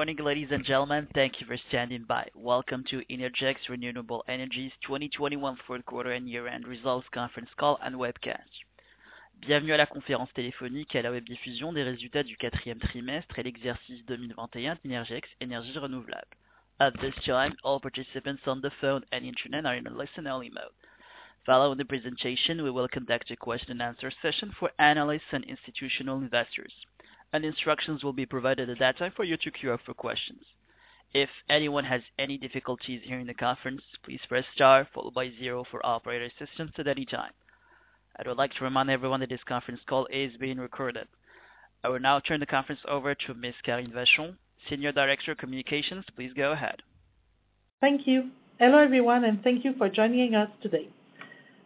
Morning, ladies and gentlemen. Thank you for standing by. Welcome to Innergex Renewable Energy's 2021 fourth quarter and year-end results conference call and webcast. Bienvenue à la conférence téléphonique et à la webdiffusion des résultats du quatrième trimestre et l'exercice 2021 d'Innergex Énergies Renouvelables. At this time, all participants on the phone and internet are in a listen-only mode. Following the presentation, we will conduct a question and answer session for analysts and institutional investors and instructions will be provided at that time for you to queue up for questions. If anyone has any difficulties hearing the conference, please press star followed by zero for operator assistance at any time. I would like to remind everyone that this conference call is being recorded. I will now turn the conference over to Ms. Karine Vachon, Senior Director of Communications. Please go ahead. Thank you. Hello, everyone, and thank you for joining us today.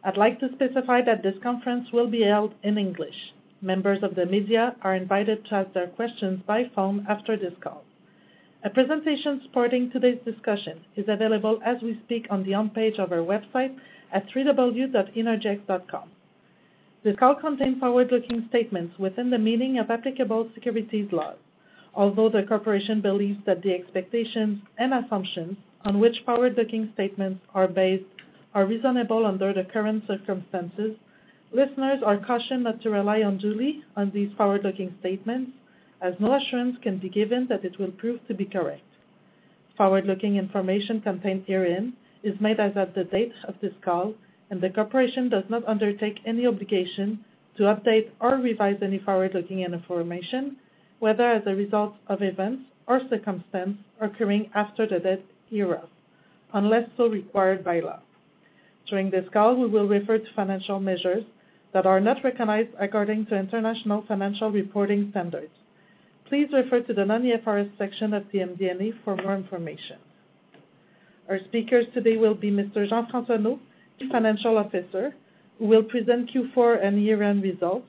I'd like to specify that this conference will be held in English. Members of the media are invited to ask their questions by phone after this call. A presentation supporting today's discussion is available as we speak on the homepage of our website at www.innergex.com. This call contains forward-looking statements within the meaning of applicable securities laws. Although the corporation believes that the expectations and assumptions on which forward-looking statements are based are reasonable under the current circumstances, Listeners are cautioned not to rely unduly on these forward-looking statements, as no assurance can be given that it will prove to be correct. Forward-looking information contained herein is made as at the date of this call, and the corporation does not undertake any obligation to update or revise any forward-looking information, whether as a result of events or circumstances occurring after the date hereof, unless so required by law. During this call, we will refer to financial measures that are not recognized according to International Financial Reporting Standards. Please refer to the non-IFRS section of the MD&A for more information. Our speakers today will be Mr. Jean-François Neault, Chief Financial Officer, who will present Q4 and year-end results,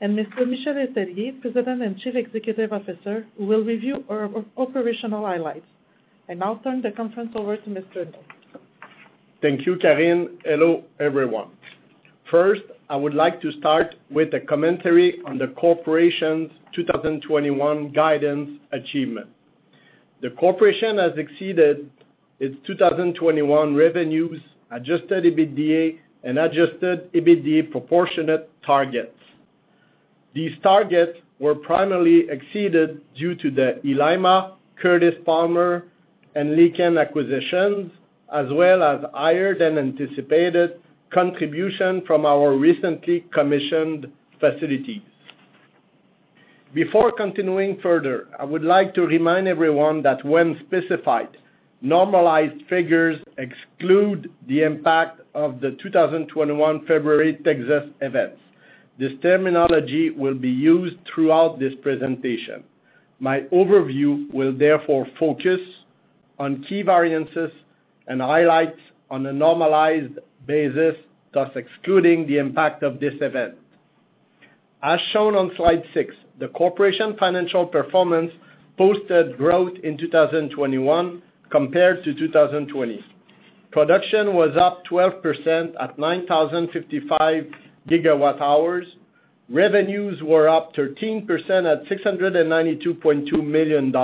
and Mr. Michel Letellier, President and Chief Executive Officer, who will review our operational highlights. I now turn the conference over to Mr. Neault. Thank you, Karine. Hello, everyone. First, I would like to start with a commentary on the corporation's 2021 guidance achievement. The corporation has exceeded its 2021 revenues, adjusted EBITDA, and adjusted EBITDA proportionate targets. These targets were primarily exceeded due to the Llaima, Curtis Palmer, and Licán acquisitions, as well as higher than anticipated contribution from our recently commissioned facilities. Before continuing further, I would like to remind everyone that when specified, normalized figures exclude the impact of the 2021 February Texas events. This terminology will be used throughout this presentation. My overview will therefore focus on key variances and highlights on a normalized basis, thus excluding the impact of this event. As shown on slide six, the corporation financial performance posted growth in 2021 compared to 2020. Production was up 12% at 9,055 GWh. Revenues were up 13% at $692.2 million.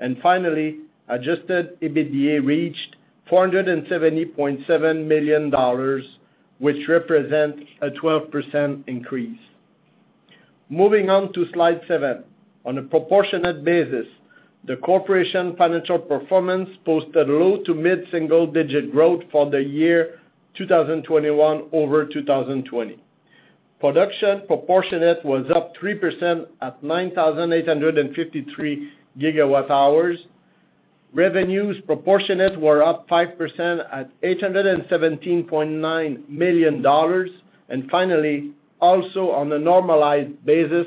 And finally, adjusted EBITDA reached $470.7 million, which represent a 12% increase. Moving on to slide seven. On a proportionate basis, the corporation financial performance posted low to mid-single digit growth for the year 2021 over 2020. Production proportionate was up 3% at 9,853 GWh. Revenues proportionate were up 5% at $817.9 million. And finally, also on a normalized basis,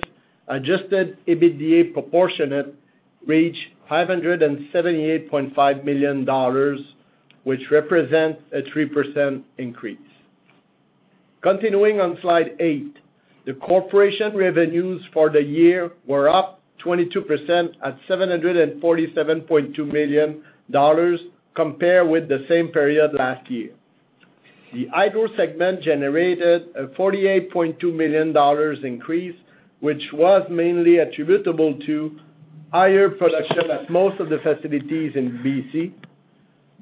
adjusted EBITDA proportionate reached $578.5 million, which represents a 3% increase. Continuing on slide eight, the corporation revenues for the year were up 22% at $747.2 million compared with the same period last year. The hydro segment generated a $48.2 million increase, which was mainly attributable to higher production at most of the facilities in BC,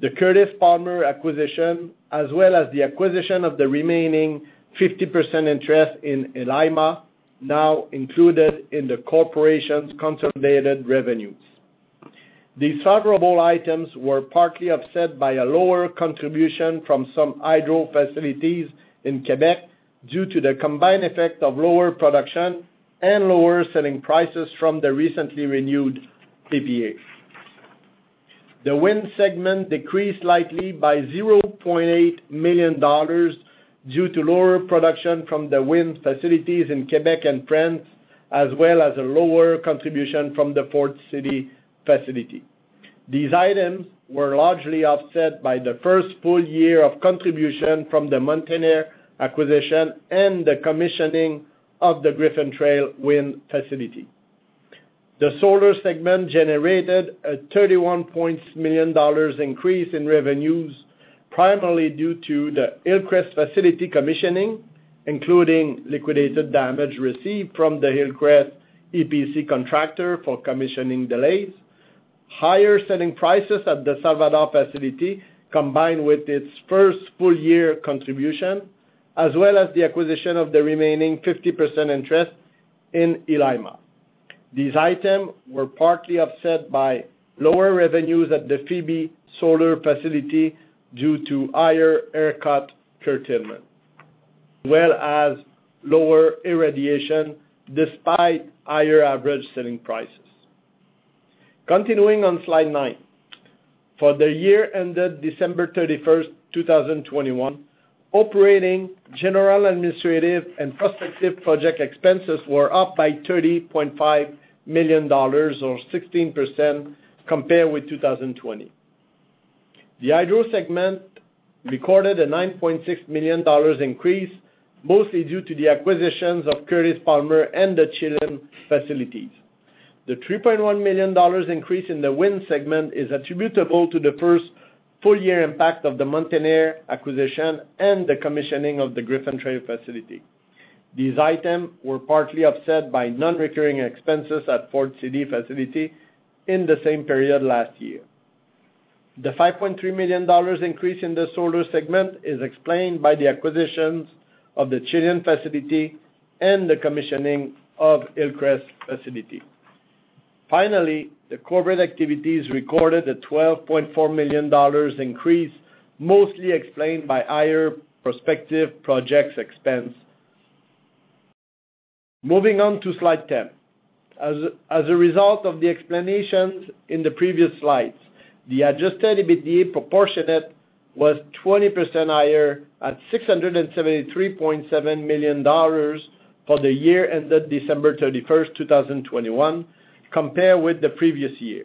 the Curtis Palmer acquisition, as well as the acquisition of the remaining 50% interest in Llaima, now included in the corporation's consolidated revenues. These favorable items were partly offset by a lower contribution from some hydro facilities in Quebec due to the combined effect of lower production and lower selling prices from the recently renewed PPA. The wind segment decreased slightly by $0.8 million due to lower production from the wind facilities in Quebec and France, as well as a lower contribution from the Foard City facility. These items were largely offset by the first full year of contribution from the Mountainair acquisition and the commissioning of the Griffin Trail wind facility. The solar segment generated a $31 million increase in revenues, primarily due to the Hillcrest facility commissioning, including liquidated damage received from the Hillcrest EPC contractor for commissioning delays, higher selling prices at the Salvador facility, combined with its first full year contribution, as well as the acquisition of the remaining 50% interest in Eli These items were partly offset by lower revenues at the Phoebe Solar facility due to higher ERCOT curtailment, as well as lower irradiation despite higher average selling prices. Continuing on slide nine. For the year ended December 31st, 2021, operating, general, administrative, and prospective project expenses were up by $30.5 million or 16% compared with 2020. The hydro segment recorded a $9.6 million increase, mostly due to the acquisitions of Curtis Palmer and the Chilean facilities. The $3.1 million increase in the wind segment is attributable to the first full year impact of the Mountainair acquisition and the commissioning of the Griffin Trail facility. These items were partly offset by non-recurring expenses at Foard City facility in the same period last year. The $5.3 million increase in the solar segment is explained by the acquisitions of the Chilean facility and the commissioning of Hillcrest facility. Finally, the corporate activities recorded a $12.4 million increase, mostly explained by higher prospective projects expense. Moving on to slide 10. As a result of the explanations in the previous slides, the adjusted EBITDA proportionate was 20% higher at $673.7 million for the year ended December 31st, 2021, compared with the previous year.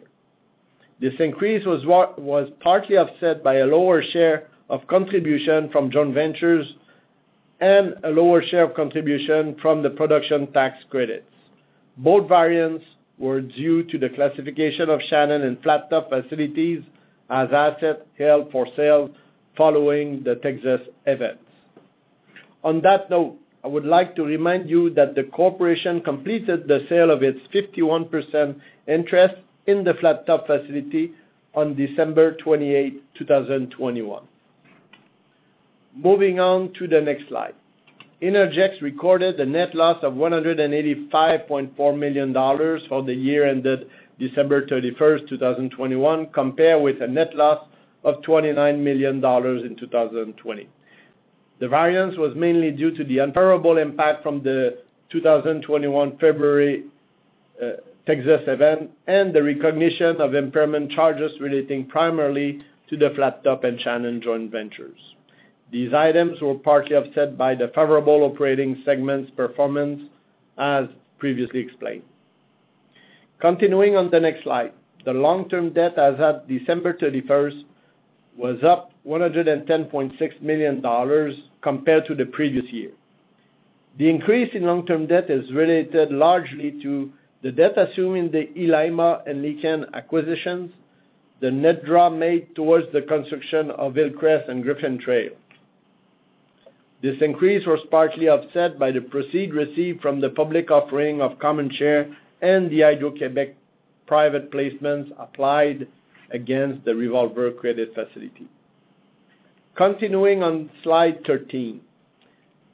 This increase was partly offset by a lower share of contribution from joint ventures and a lower share of contribution from the production tax credits. Both variants were due to the classification of Shannon and Flat Top facilities as assets held for sale following the Texas events. On that note, I would like to remind you that the corporation completed the sale of its 51% interest in the Flat Top facility on December 28, 2021. Moving on to the next slide. Innergex recorded a net loss of $185.4 million for the year ended December 31st, 2021, compared with a net loss of $29 million in 2020. The variance was mainly due to the unfavorable impact from the 2021 February uh, Texas event and the recognition of impairment charges relating primarily to the Flat Top and Shannon joint ventures. These items were partly offset by the favorable operating segment's performance, as previously explained. Continuing on the next slide. the long-term debt as at December 31st was up $110.6 million compared to the previous year. The increase in long-term debt is related largely to the debt assumed in the Maurice and Licán acquisitions, the net draw made towards the construction of Hillcrest and Griffin Trail. This increase was partly offset by the proceeds received from the public offering of common share and the Hydro-Québec private placements applied against the revolver credit facility. Continuing on slide 13.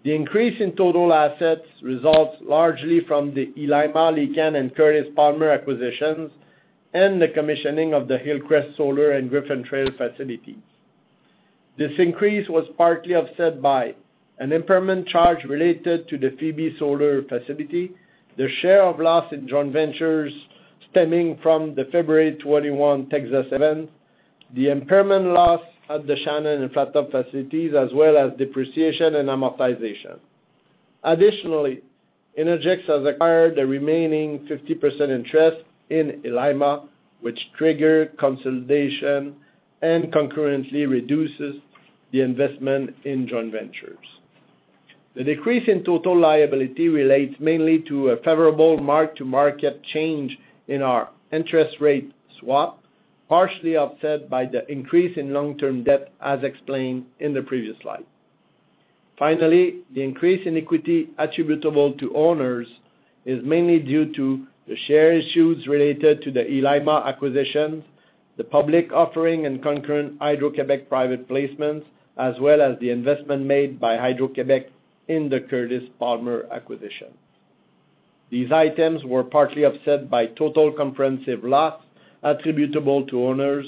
The increase in total assets results largely from the et Licán, and Curtis Palmer acquisitions and the commissioning of the Hillcrest Solar and Griffin Trail facilities. This increase was partly offset by an impairment charge related to the Phoebe Solar facility, the share of loss in joint ventures stemming from the February 2021 Texas event, the impairment loss at the Shannon and Flat Top facilities, as well as depreciation and amortization. Additionally, Innergex has acquired the remaining 50% interest in Île which trigger consolidation and concurrently reduces the investment in joint ventures. The decrease in total liability relates mainly to a favorable mark-to-market change in our interest rate swap, partially offset by the increase in long-term debt, as explained in the previous slide. Finally, the increase in equity attributable to owners is mainly due to the share issues related to the Maurice acquisitions, the public offering and concurrent Hydro-Québec private placements, as well as the investment made by Hydro-Québec in the Curtis Palmer acquisition. These items were partly offset by total comprehensive loss attributable to owners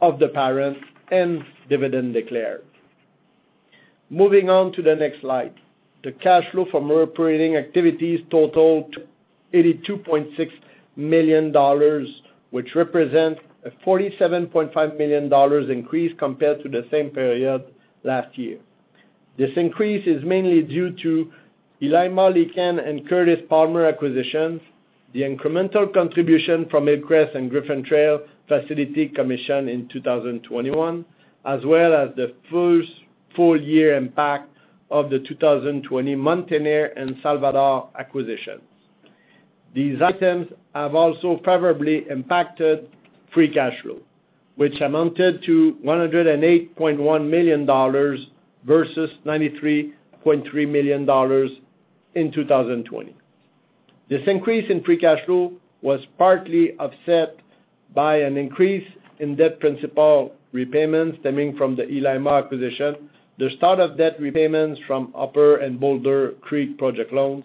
of the parent and dividend declared. Moving on to the next slide. The cash flow from operating activities totaled $82.6 million, which represents a $47.5 million increase compared to the same period last year. This increase is mainly due to et Licán, and Curtis Palmer acquisitions, the incremental contribution from Hillcrest and Griffin Trail facility commissioned in 2021, as well as the first full year impact of the 2020 Mountainair and Salvador acquisitions. These items have also favorably impacted free cash flow, which amounted to $108.1 million versus $93.3 million in 2020. This increase in free cash flow was partly offset by an increase in debt principal repayments stemming from the Maurice acquisition, the start of debt repayments from Upper and Boulder Creek project loans,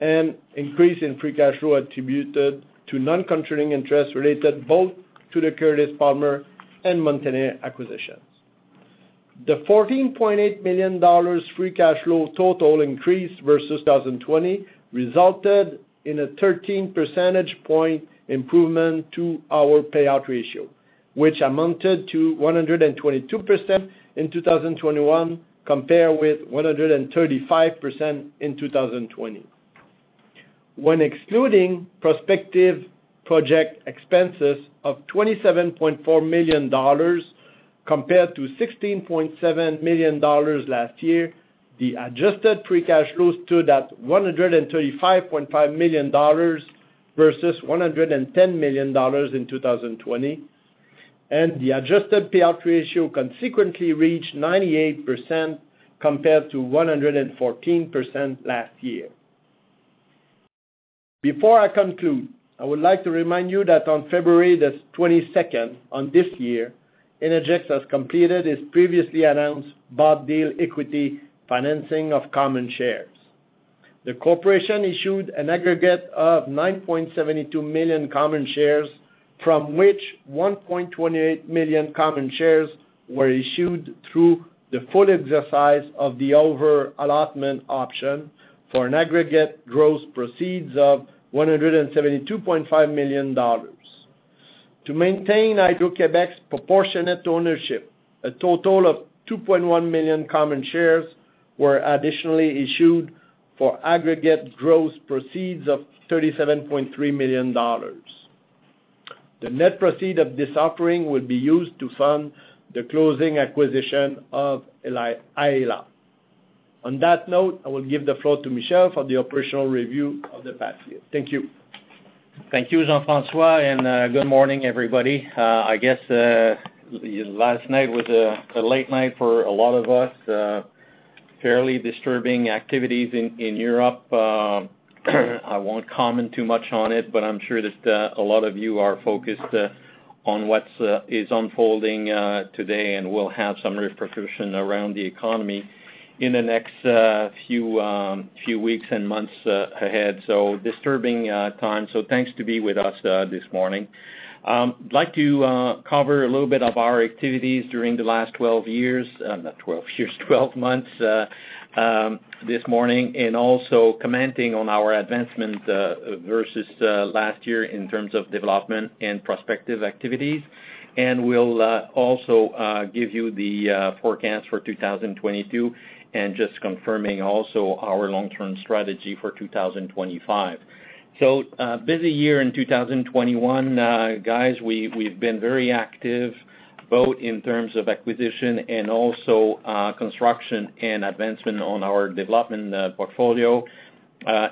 and increase in free cash flow attributed to non-controlling interests related both to the Curtis Palmer and Mountainair acquisitions. The $14.8 million free cash flow total increase versus 2020 resulted in a 13 percentage point improvement to our payout ratio, which amounted to 122% in 2021, compared with 135% in 2020. When excluding prospective project expenses of $27.4 million compared to $16.7 million last year, the adjusted free cash flow stood at $135.5 million versus $110 million in 2020, and the adjusted payout ratio consequently reached 98% compared to 114% last year. Before I conclude, I would like to remind you that on February 22nd of this year, Innergex has completed its previously announced bought deal equity financing of common shares. The corporation issued an aggregate of 9.72 million common shares, from which 1.28 million common shares were issued through the full exercise of the over-allotment option for an aggregate gross proceeds of $172.5 million. To maintain Hydro-Québec's proportionate ownership, a total of 2.1 million common shares were additionally issued for aggregate gross proceeds of $37.3 million. The net proceeds of this offering will be used to fund the closing acquisition of Aela. On that note, I will give the floor to Michel for the operational review of the past year. Thank you. Thank you, Jean-François, and uh, good morning, everybody. Uh, I guess uh, last night was a late night for a lot of us. Fairly disturbing activities in Europe. I won't comment too much on it, but I'm sure that a lot of you are focused on what is unfolding today and will have some repercussion around the economy in the next uh, um, few weeks and months uh, ahead. So disturbing uh, time. So thanks to be with us this morning. Um, I'd like to cover a little bit of our activities during the last 12 years, not 12 years, 12 months um, this morning, and also commenting on our advancement versus last year in terms of development and prospective activities. And we'll also give you the forecast for 2022 and just confirming also our long-term strategy for 2025. So uh, Busy year in 2021, uh, guys. We've been very active, both in terms of acquisition and also uh, construction and advancement on our development portfolio.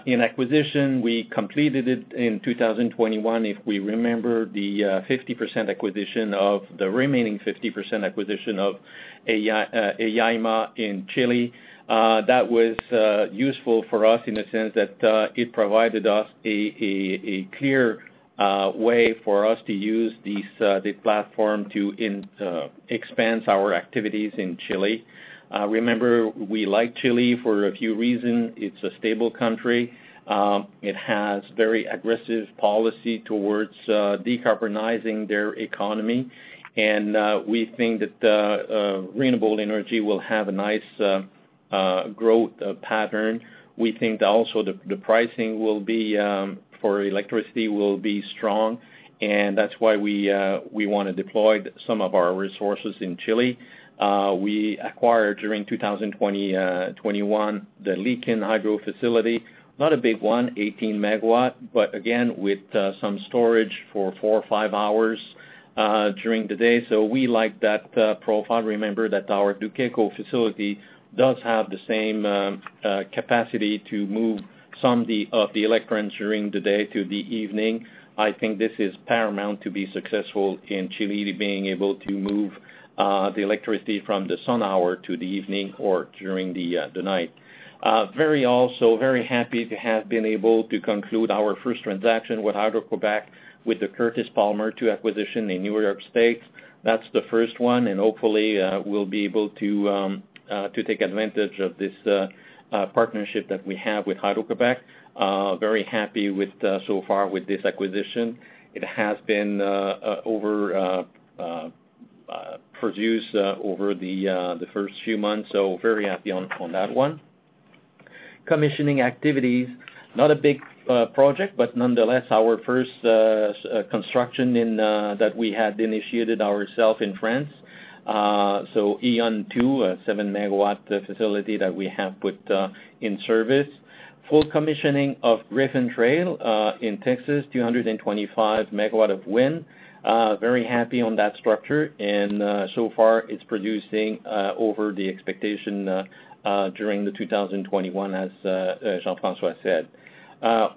In acquisition, we completed it in 2021, if we remember the 50% acquisition of the remaining 50% acquisition of Llaima uh, in Chile. Uh, that was uh, useful for us in the sense that it provided us a clear way for us to use this platform to expand our activities in Chile. Remember, we like Chile for a few reasons. It's a stable country. Um, it has very aggressive policy towards decarbonizing their economy. Uh, we think that uh, uh, renewable energy will have a nice growth pattern. We think also the pricing will be um, for electricity will be strong, and that's why we we wanna deploy some of our resources in Chile. We acquired during 2021 the Licán hydro facility. Not a big one, 18 MW, but again, with some storage for four or five hours during the day. So we like that profile. Remember that our Duqueco facility does have the same uh capacity to move some of the electrons during the day to the evening. I think this is paramount to be successful in Chile, being able to move uh the electricity from the sun hour to the evening or during the uh the night. Uh very also very happy to have been able to conclude our first transaction with Hydro-Québec with the Curtis Palmer II acquisition in New York State. That's the first one, and hopefully uh, we'll be able to um, uh, to take advantage of this uh, partnership that we have with Hydro-Québec. Very happy with so far with this acquisition. It has been over produced over the uh the first few months, so very happy on on that one. Commissioning activities, not a big uh, project, but nonetheless, our first uh, uh, construction in that we had initiated ourselves in France. Yonne 2, a 7 MW facility that we have put in service. Full commissioning of Griffin Trail in Texas, 225 MW of wind. Very happy on that structure. And so far it's producing over the expectation during the 2021, as Jean-François said. Uh,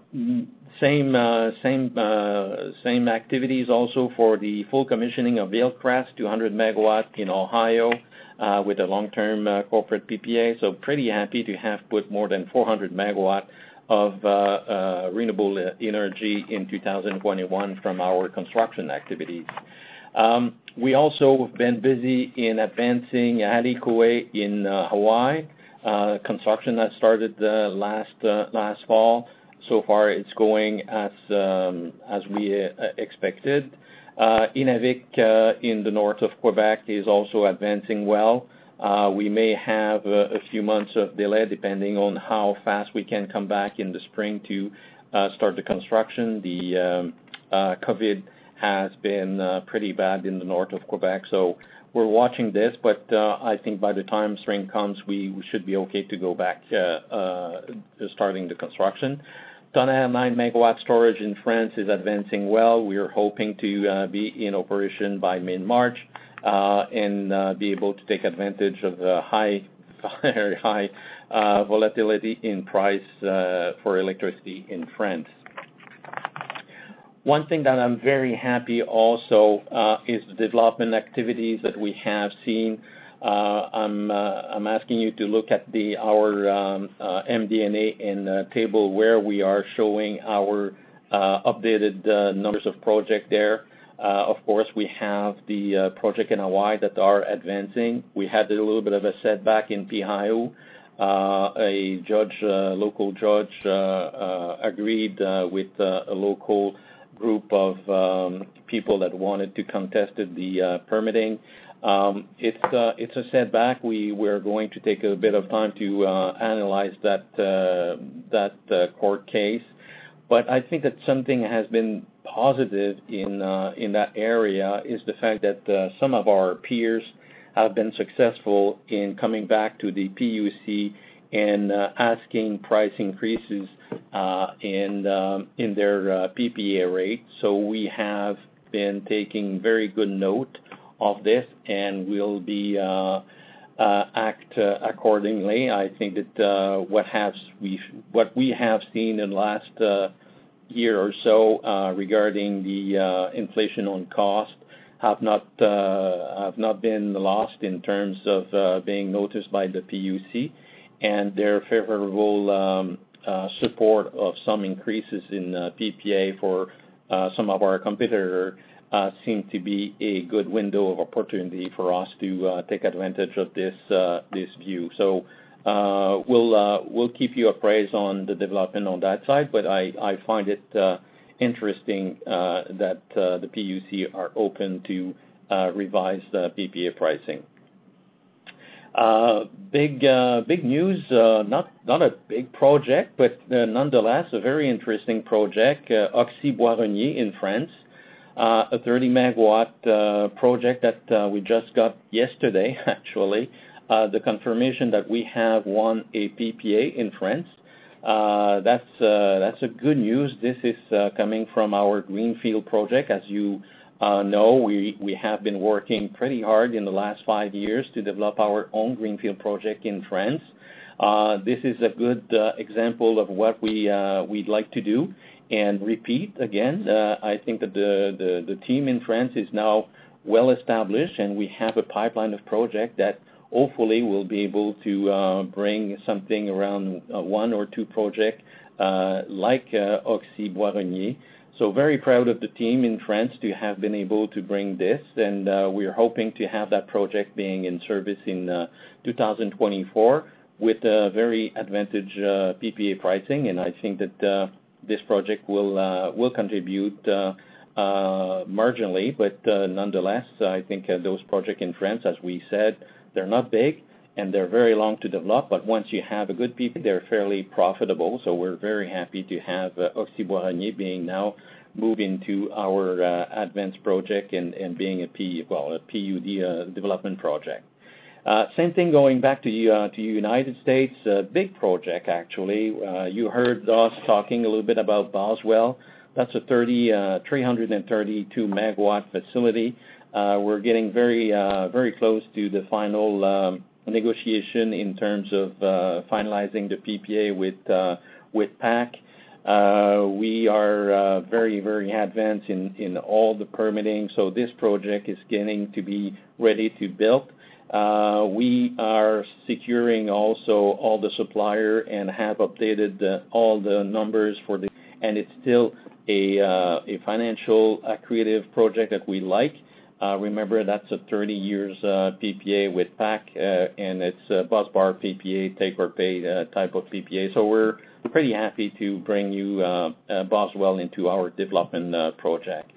uh, uh, same activities also for the full commissioning of Hillcrest, 200 MW in Ohio, with a long-term corporate PPA. So pretty happy to have put more than 400 MW of renewable energy in 2021 from our construction activities. Um, we also have been busy in advancing Kuawehi in Hawaii. Construction that started last fall. So far it's going as um, we uh, expected. Uh, Innavik uh, in the north of Quebec is also advancing well. We may have a few months of delay depending on how fast we can come back in the spring to start the construction. The um, COVID has been pretty bad in the north of Quebec, so we're watching this. But I think by the time spring comes, we should be okay to go back starting the construction. Tonnerre 9 MW storage in France is advancing well. We are hoping to uh, be in operation by mid-March uh, and uh, be able to take advantage of the high, very high volatility in price for electricity in France. One thing that I'm very happy also is the development activities that we have seen. Uh, uh, I'm asking you to look at our um, uh, MD&A in the table where we are showing our updated numbers of project there. Of course, we have the project in Hawaii that are advancing. We had a little bit of a setback in Paeahu. A local judge agreed with a local group of um, people that wanted to contest the permitting. It's uh, it's a setback. We we're going to take a bit of time to uh, analyze that uh, that court case. But I think that something has been positive in in that area is the fact that some of our peers have been successful in coming back to the PUC and asking price increases in um, in their PPA rate. So we have been taking very good note of this, and we'll be uh, uh, act uh, accordingly. I think that uh what has we what we have seen in the last year or so regarding the inflation on cost have not uh have not been lost in terms of being noticed by the PUC. And their favorable um, support of some increases in PPA for some of our competitor seem to be a good window of opportunity for us to take advantage of this uh this view. So uh we'll uh we'll keep you appraised on the development on that side, but I I find it interesting that the PUC are open to revise the PPA pricing. Uh big uh big news, uh not not a big project, but nonetheless, a very interesting project, Oxy Bois-Renier in France. Uh, a 30 MW uh, project that uh, we just got yesterday, actually. The confirmation that we have won a PPA in France. That's that's a good news. This is coming from our greenfield project. As you know, we we have been working pretty hard in the last five years to develop our own greenfield project in France. This is a good example of what we we'd like to do and repeat again. Uh, I think that the the team in France is now well established, and we have a pipeline of project that hopefully will be able to uh, bring something around uh, one or two project like Oxy Bois-Renier. Very proud of the team in France to have been able to bring this, and we are hoping to have that project being in service in 2024 with a very advantageous PPA pricing. And I think that this project will uh, will contribute uh, uh, marginally. But nonetheless, I think those projects in France, as we said, they're not big and they're very long to develop, but once you have a good PPA, they're fairly profitable. So we're very happy to have Oxy Bois-Renier being now moved into our advanced project and being a P well a PUD development project. Uh, same thing going back to uh, the United States, a big project, actually. You heard us talking a little bit about Boswell. That's a 30 332 MW facility. We're getting very uh very close to the final um, negotiation in terms of finalizing the PPA with with PAC. We are uh very, very advanced in in all the permitting, so this project is getting to be ready to build. We are securing also all the supplier and have updated all the numbers for the. And it's still a uh a financial accretive project that we like. Uh remember, that's a 30 years uh PPA with PAC, and it's a busbar PPA, take or pay type of PPA. So we're pretty happy to bring you uh uh Boswell into our development project.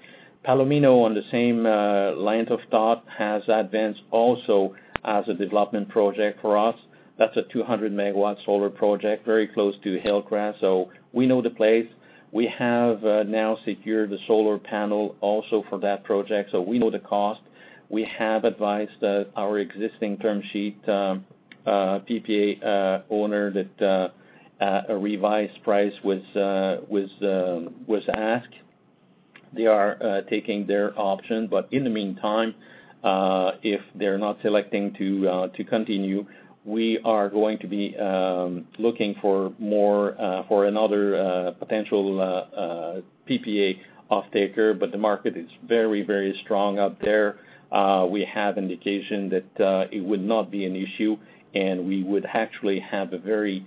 Palomino, on the same uh, line of thought, has advanced also as a development project for us. That's a 200 megawatt solar project, very close to Hillcrest, so we know the place. We have uh, now secured the solar panel also for that project, so we know the cost. We have advised uh, our existing term sheet PPA owner that a revised price was was was asked. They are uh, taking their option, but in the meantime, uh, if they're not selecting to uh, to continue, we are going to be um, looking for more for another potential PPA offtaker, but the market is very, very strong out there. We have indication that it would not be an issue, and we would actually have a very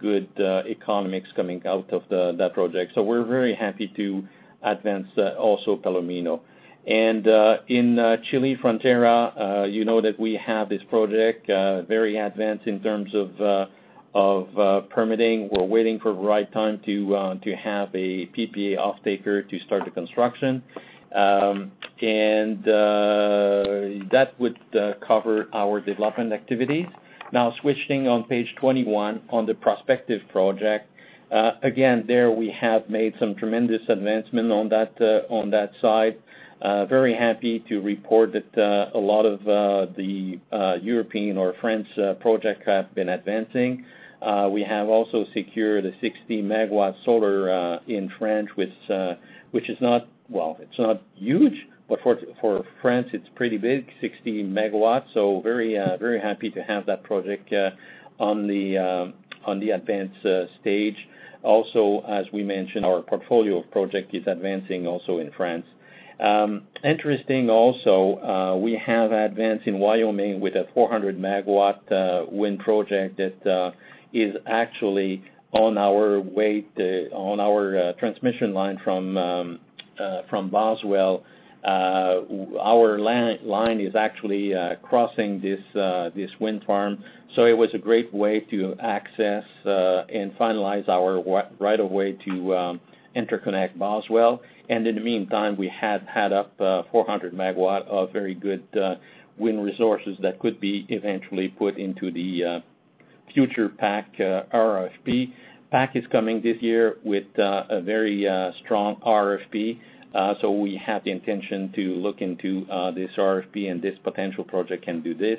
good economics coming out of that project. So we're very happy to advance uh, also Palomino. And uh, in uh, Chile, Frontera, you know that we have this project very advanced in terms of of permitting. We're waiting for the right time to to have a PPA off-taker to start the construction. Um, and that would cover our development activities. Now switching on page 21 on the prospective project. Uh, again, there we have made some tremendous advancement on that uh, side. Uh, very happy to report that a lot of the European or French project have been advancing. We have also secured a 60 MW solar in France, which is not, well, it's not huge, but for France, it's pretty big, 60 megawatts. MW. Very happy to have that project on the advanced uh, stage. Also, as we mentioned, our portfolio of project is advancing also in France. Um, interesting also, uh, we have advanced in Wyoming with a 400 MW uh, wind project that is actually on our way on our transmission line from um, from Boswell. Uh, our line is actually uh, crossing this uh this wind farm, so it was a great way to access uh, and finalize our right of way to um, interconnect Boswell. And in the meantime, we had had up 400 MW of very good wind resources that could be eventually put into the future PAC RFP. PAC is coming this year with a very strong RFP, Uh, so we have the intention to look into uh, this RFP, and this potential project can do this.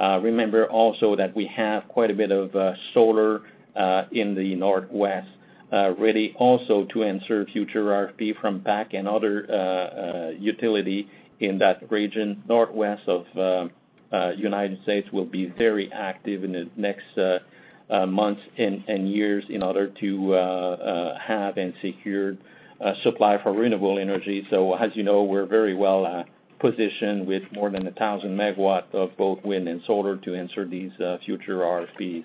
Uh, remember also that we have quite a bit of solar in the Northwest, ready also to answer future RFP from PAC and other utility in that region. Northwest of United States will be very active in the next months and years in order to have and secure Uh, supply for renewable energy. So as you know, we're very well uh, positioned with more than a 1,000 MW of both wind and solar to answer these uh, future RFPs.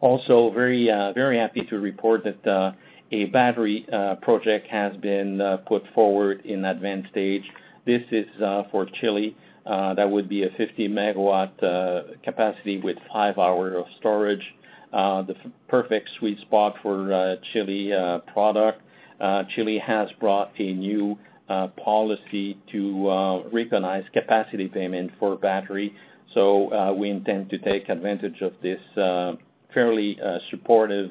Also, very very happy to report that a battery project has been put forward in advanced stage. This is for Chile. That would be a 50 MW capacity with 5 hours of storage. The perfect sweet spot for Chile product. Chile has brought a new uh, policy to uh, recognize capacity payment for battery. So we intend to take advantage of this fairly supportive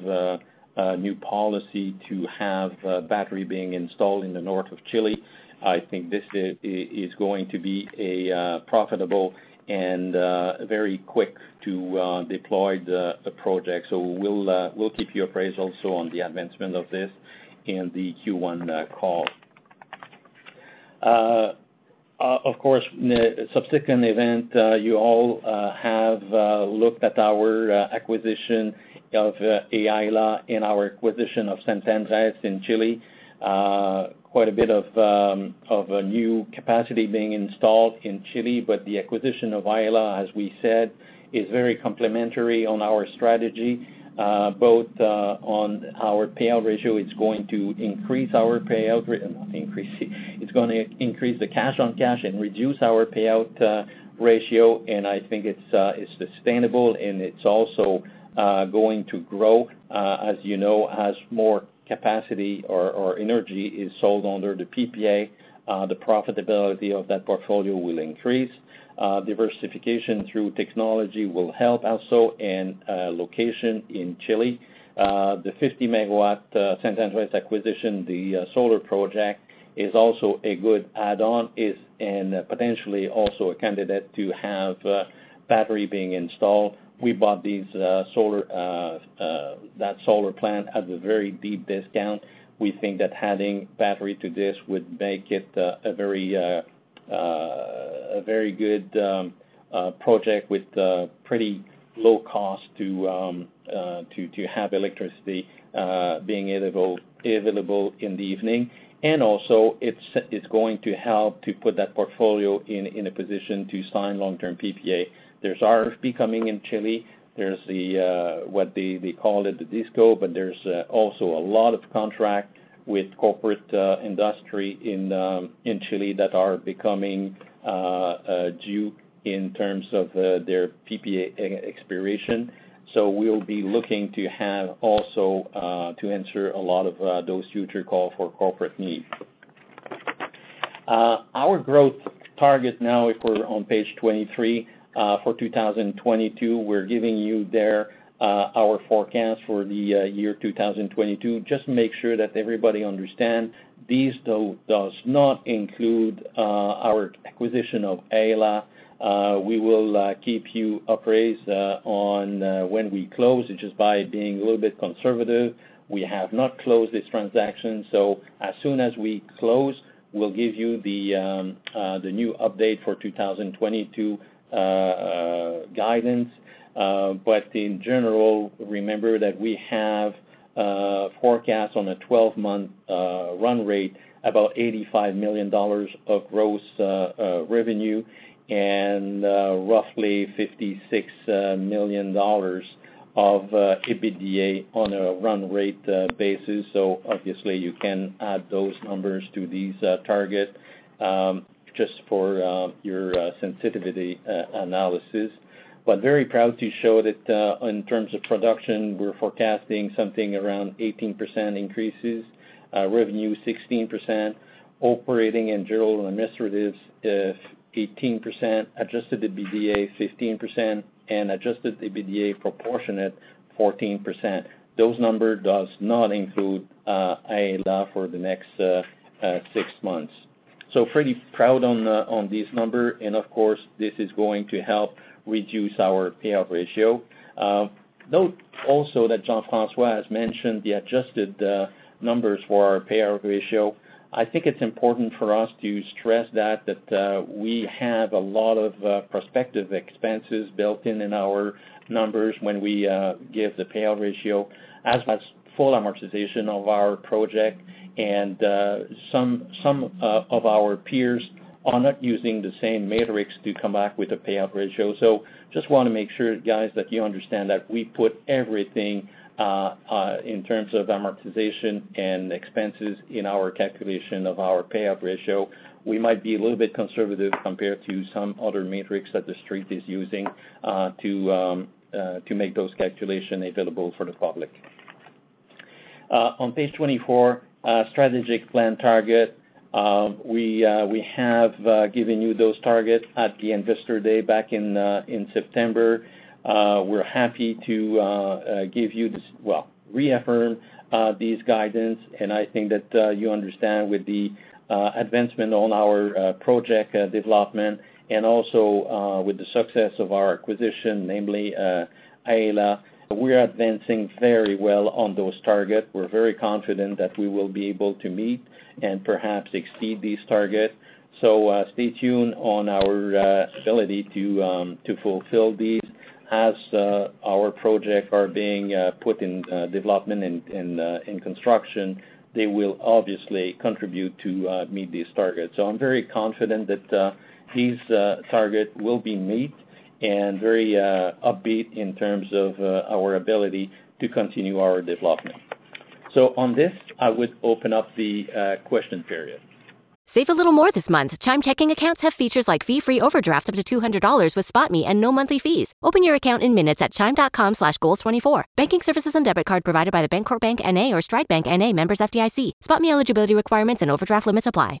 new policy to have battery being installed in the north of Chile. I think this is going to be a profitable and uh, very quick to uh, deploy the, the project. So we'll uh, we'll keep you appraised also on the advancement of this in the Q1 uh, call. Uh, uh, of course, the subsequent event, you all have looked at our acquisition of Aela and our acquisition of San Andrés in Chile. Quite a bit of um, a new capacity being installed in Chile, but the acquisition of Aela, as we said, is very complementary on our strategy, both uh on our payout ratio. It's going to increase our payout not increase, it's gonna increase the cash on cash and reduce our payout ratio. And I think it's uh it's sustainable, and it's also uh going to grow, uh as you know, as more capacity or energy is sold under the PPA, uh the profitability of that portfolio will increase. Uh, diversification through technology will help also in uh, location in Chile. Uh, the 50 MW San Andrés acquisition, the solar project, is also a good add-on, is and potentially also a candidate to have battery being installed. we bought that solar plant at a very deep discount. We think that adding battery to this would make it a very a very good um, project with pretty low cost to um, to to have electricity being available available in the evening. and Also it's it's going to help to put that portfolio in in a position to sign long-term PPA. There's RFP coming in Chile. There's the uh, what they they call it, the DisCo, but there's uh, also a lot of contract with corporate industry um, in Chile that are becoming due in terms of their PPA expiration. So we'll be looking to have also uh, to answer a lot of uh, those future call for corporate needs. Uh, our growth target now, if we're on page 23, for 2022, we're giving you there our forecast for the year 2022. Just make sure that everybody understand these though does not include our acquisition of Aela uh, we will uh, keep you appraised uh, on when we close, just by being a little bit conservative. We have not closed this transaction, so as soon as we close, we'll give you the um, the new update for 2022 guidance. Uh, but in general, remember that we have uh, forecast on a 12-month uh, run rate, about $85 million of gross revenue and uh, roughly $56 million of uh, EBITDA on a run rate uh, basis. So Obviously, you can add those numbers to these target um, just for your sensitivity analysis. But Very proud to show that in terms of production, we're forecasting something around 18% increases, revenue 16%, operating and general administrative 18%, adjusted EBITDA 15%, and adjusted EBITDA proportionate 14%. Those number does not include uh, Aela for the next uh, uh, six months. So Pretty proud on on this number, and of course, this is going to help reduce our payout ratio. Note also that Jean-François has mentioned the adjusted numbers for our payout ratio. I think it's important for us to stress that that uh, we have a lot of uh, prospective expenses built in in our numbers when we uh, give the payout ratio, as well as full amortization of our project. and Some some of our peers are not using the same matrix to come back with a payout ratio. So Just want to make sure, guys, that you understand that we put everything uh, uh, in terms of amortization and expenses in our calculation of our payout ratio. We might be a little bit conservative compared to some other metrics that the street is using uh, to um, uh to make those calculations available for the public. Uh on page 24, strategic plan target. Um, we have given you those targets at the Investor Day back in uh in September. Uh, we're happy to uh, uh, give you this, well, reaffirm these guidance, and I think that you understand with the advancement on our project development and also with the success of our acquisition, namely Aela, we're advancing very well on those targets. We're very confident that we will be able to meet and perhaps exceed these targets. So Stay tuned on our ability to um, to fulfill these as uh, our projects are being uh, put in uh, development and in construction, they will obviously contribute to meet these targets. So I'm very confident that these targets will be met and very upbeat in terms of our ability to continue our development. So On this, I would open up the uh, question period. Save a little more this month. Chime checking accounts have features like fee-free overdraft up to $200 with SpotMe and no monthly fees. Open your account in minutes at chime.com slash goals24. Banking services and debit card provided by the Bancorp Bank N.A. or Stride Bank N.A. members FDIC. SpotMe eligibility requirements and overdraft limits apply.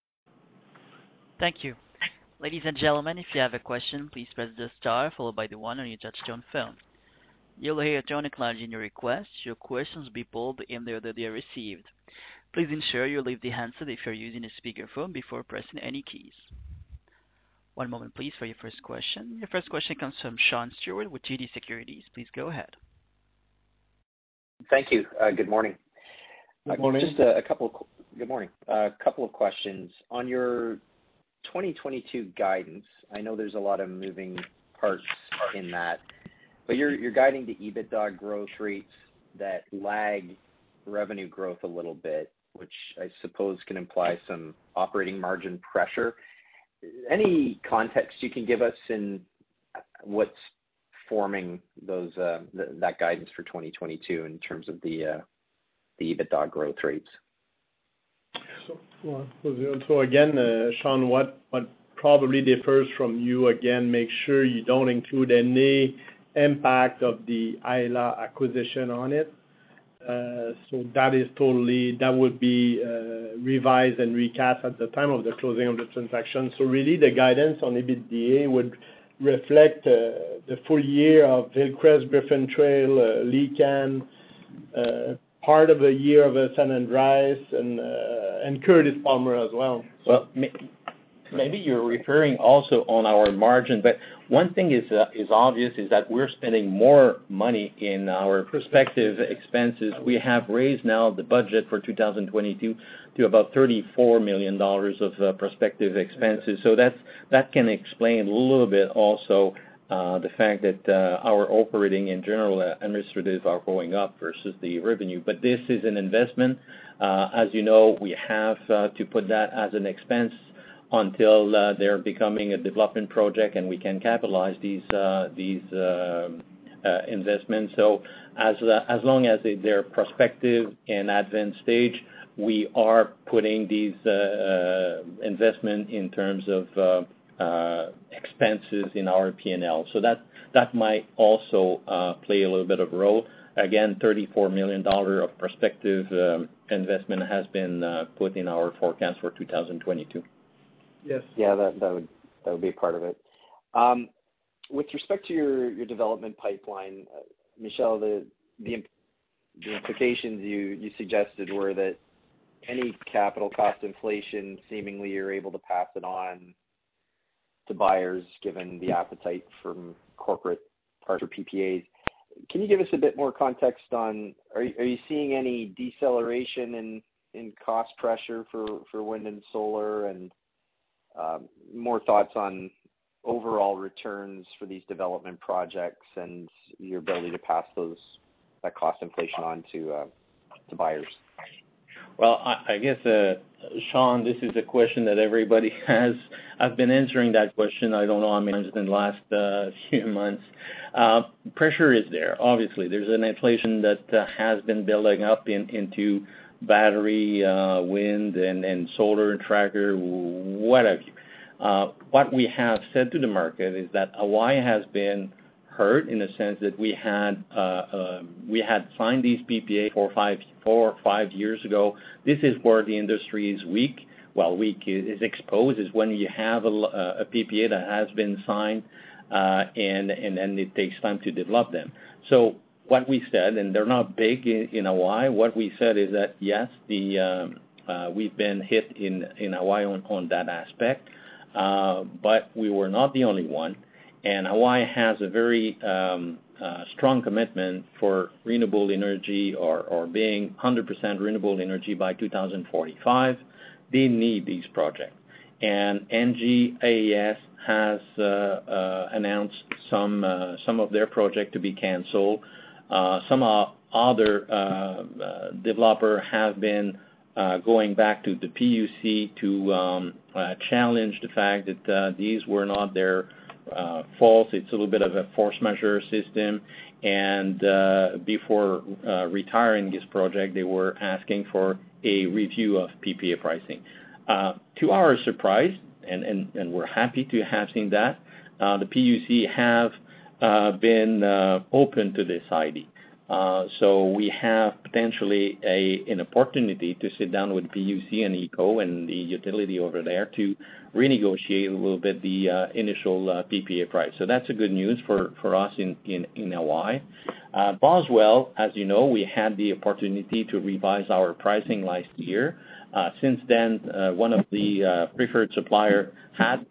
Thank you. Ladies and gentlemen, if you have a question, please press the star followed by the one on your touchtone phone. You'll hear a tone acknowledging your request. Your questions will be pulled in the order they are received. Please ensure you leave the handset if you're using a speakerphone before pressing any keys. One moment, please, for your first question. Your first question comes from Sean Steuart with TD Securities. Please go ahead. Thank you. Uh, good morning. Good morning. Uh, just a couple. Good morning. A couple of questions. On your 2022 guidance, I know there's a lot of moving parts in that, but you're guiding the EBITDA growth rates that lag revenue growth a little bit, which I suppose can imply some operating margin pressure. Any context you can give us in what's forming those uh that guidance for 2022 in terms of the the EBITDA growth rates? So again, uh, Sean, what probably differs from you, again, make sure you don't include any impact of the Aela acquisition on it. Uh so that is totally that would be uh, revised and recast at the time of the closing of the transaction. So really the guidance on EBITDA would reflect uh, the full year of Hillcrest, Griffin Trail, Licán, part of a year of San Andrés and uh, and Curtis Palmer as well. Well, maybe you're referring also on our margin, but one thing is uh, is obvious is that we're spending more money in our prospective expenses. We have raised now the budget for 2022 to about $34 million of uh, prospective expenses. So that's that can explain a little bit also Uh, the fact that uh, our operating and general administrative are going up versus the revenue. But this is an investment. Uh, as you know, we have to put that as an expense until they're becoming a development project, and we can capitalize these these investments. So as as long as they're prospective and advanced stage, we are putting these investment in terms of Uh, expenses in our P&L. So that might also uh, play a little bit of role. Again, $34 million of prospective uh, investment has been put in our forecast for 2022. Yes. Yeah, that would be a part of it. Um, with respect to your development pipeline, Michel, the implications you suggested were that any capital cost inflation, seemingly you're able to pass it on to buyers given the appetite from corporate partner PPAs. Can you give us a bit more context on are you seeing any deceleration in cost pressure for wind and solar and um, more thoughts on overall returns for these development projects and your ability to pass those that cost inflation on to uh, to buyers? Well, I I guess, uh, Sean, this is a question that everybody has. I've been answering that question, I don't know how many times in the last uh, few months. Uh, Pressure is there. Obviously, there's an inflation that has been building up into battery, uh, wind and and solar tracker, what have you. Uh, What we have said to the market is that Hawaii has been hurt in the sense that we had uh, um, we had signed these PPA four or five years ago. This is where the industry is weak. Well, weak is exposed is when you have a a PPA that has been signed, uh, and and then it takes time to develop them. So what we said, and they're not big in Hawaii, what we said is that, yes, the um, uh we've been hit in in Hawaii on that aspect, but we were not the only one. Hawaii has a very um, uh, strong commitment for renewable energy or being 100% renewable energy by 2045. They need these projects. And AES has uh, uh, announced some of their project to be canceled. Some other developer have been going back to the PUC to um, challenge the fact that these were not their Uh, fault. It's a little bit of a force majeure system. And uh, before uh, retiring this project, they were asking for a review of PPA pricing. Uh, to our surprise, and we're happy to have seen that, uh, the PUC have been open to this idea. Uh, we have potentially an opportunity to sit down with PUC and HECO and the utility over there to renegotiate a little bit the uh, initial uh, PPA price. So that's a good news for for us in in Hawaii. Uh Boswell, as you know, we had the opportunity to revise our pricing last year. Since then, one of the preferred supplier had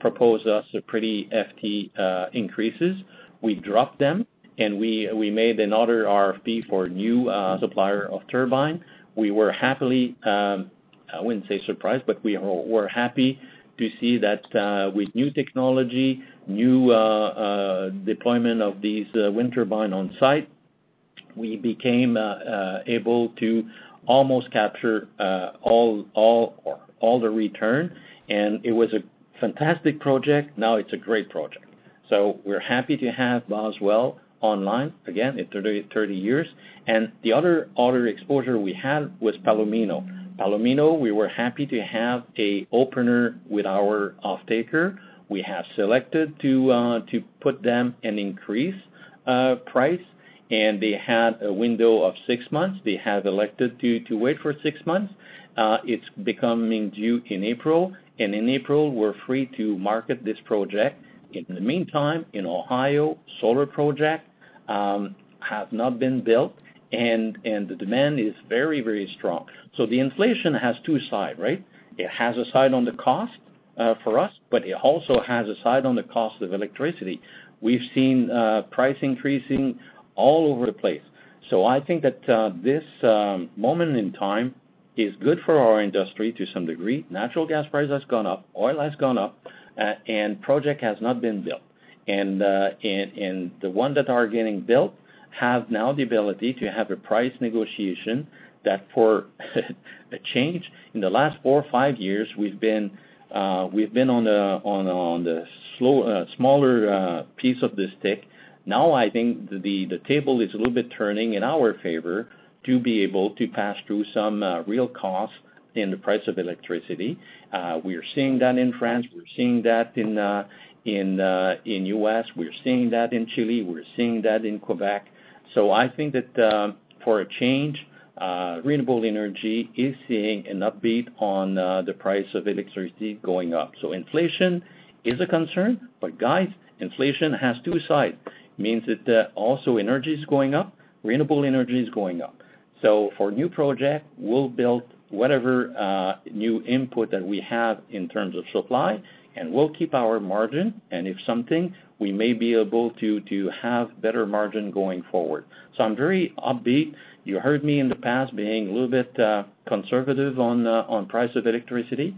proposed us a pretty hefty increases. We dropped them, and we made another RFP for a new uh, supplier of turbine. We were happily, um, I wouldn't say surprised, but we were happy to see that uh, with new technology, new uh, deployment of these wind turbine on site, we became able to almost capture all the return. And it was a fantastic project. Now it's a great project. So we're happy to have Boswell online again in 30 years. And the other other exposure we had was Palomino. Palomino, we were happy to have a opener with our offtaker. We have selected to uh, to put them an increased uh, price, and they had a window of six months. They have elected to wait for six months. Uh, it's becoming due in April. And in April, we're free to market this project. In the meantime, in Ohio, solar project have not been built, and and the demand is very, very strong. So the inflation has two sides, right? It has a side on the cost uh, for us, but it also has a side on the cost of electricity. We've seen uh, price increasing all over the place. So I think that uh, this moment in time is good for our industry to some degree. Natural gas price has gone up, oil has gone up, uh, and project has not been built. Uh, and the one that are getting built have now the ability to have a price negotiation that for a change in the last four or five years, we've been uh, we've been on the on the slow uh, smaller piece of the stick. Now, I think the table is a little bit turning in our favor to be able to pass through some real costs in the price of electricity. We are seeing that in France. We're seeing that in U.S. We're seeing that in Chile. We're seeing that in Quebec. So I think that for a change, uh, renewable energy is seeing an upbeat on uh, the price of electricity going up. So inflation is a concern, but guys, inflation has two sides. Means that also energy is going up, renewable energy is going up. So for new project, we'll build whatever uh, new input that we have in terms of supply, and we'll keep our margin. And if something, we may be able to to have better margin going forward. So I'm very upbeat. You heard me in the past being a little bit uh, conservative on uh, on price of electricity.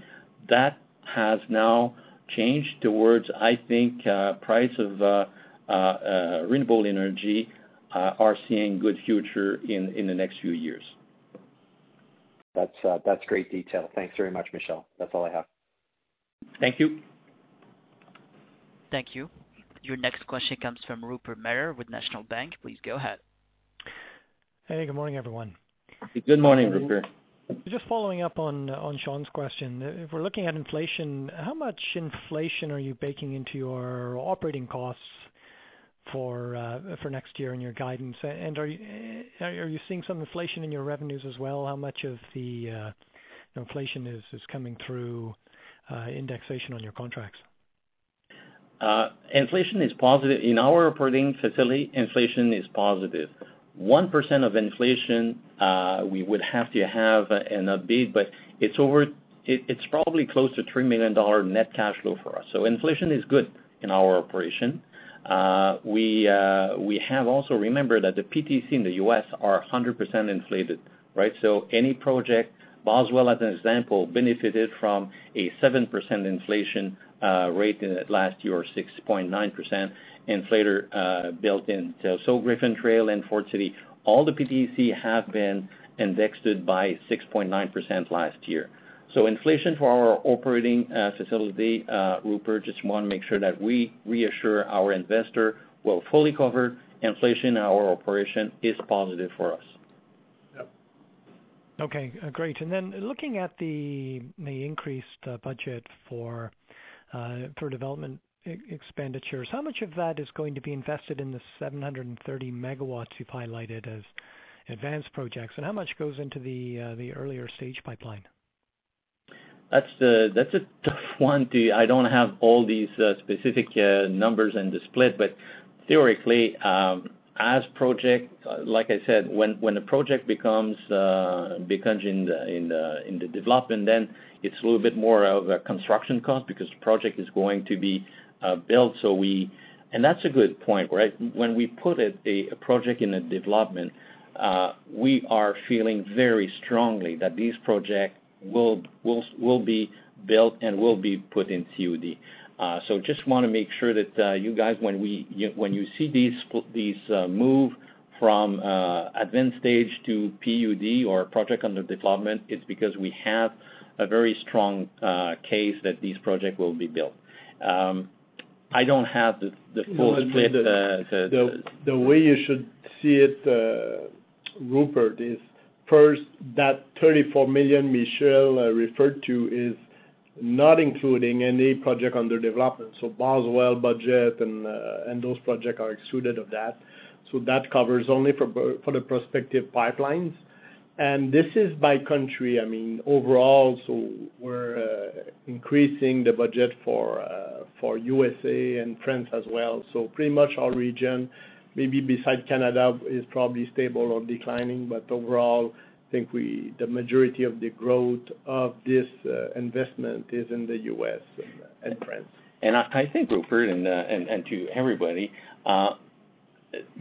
That has now changed towards, I think, uh price of renewable energy are seeing good future in in the next few years. That's uh, that's great detail. Thanks very much, Michel. That's all I have. Thank you. Thank you. Your next question comes from Rupert Merer with National Bank. Please go ahead. Hey, good morning, everyone. Good morning, Rupert. Just following up on on Sean's question. If we're looking at inflation, how much inflation are you baking into your operating costs for uh for next year in your guidance? And are are you seeing some inflation in your revenues as well? How much of the uh, inflation is coming through uh, indexation on your contracts? Uh, inflation is positive. In our operating facility, inflation is positive. 1% of inflation, we would have to have an upbeat, but it's over it's probably close to 3 million dollar net cash flow for us. So inflation is good in our operation. Uh, we uh we have also remember that the PTC in the U.S. are 100% inflated, right? So any project, Boswell, as an example, benefited from a 7% inflation uh, rate in last year, or 6.9% inflator uh, built in. So Griffin Trail and Foard City, all the PTC have been indexed by 6.9% last year. So inflation for our operating uh, facility, uh, Rupert, just want to make sure that we reassure our investor we're fully covered. Inflation in our operation is positive for us. Yep. Okay, uh, great. And then looking at the the increased budget for uh for development expenditures, how much of that is going to be invested in the 730 MW you've highlighted as advanced projects, and how much goes into the the earlier stage pipeline? That's the that's a tough one. To. I don't have all these uh, specific uh, numbers in the split, but theoretically, um, as project, uh, like I said, when when a project becomes becomes in in in the development, then it's a little bit more of a construction cost because the project is going to be built. So we, and that's a good point, right? When we put a project in a development, we are feeling very strongly that these projects will be built and will be put in COD. Uh, so just wanna make sure that uh, you guys, when we you see these these uh, move from uh, advanced stage to PUD or project under development, it's because we have a very strong case that these projects will be built. Um, I don't have the the full split. The way you should see it, Rupert, is first, that 34 million Michel uh, referred to is not including any project under development. So Boswell budget and uh, those projects are excluded of that. So that covers only for the prospective pipelines. And this is by country. I mean, overall, so we're uh, increasing the budget for USA and France as well. So pretty much our region, maybe beside Canada, is probably stable or declining. But overall, I think we the majority of the growth of this uh, investment is in the US and France. And I think, Rupert, uh, and and to everybody, uh,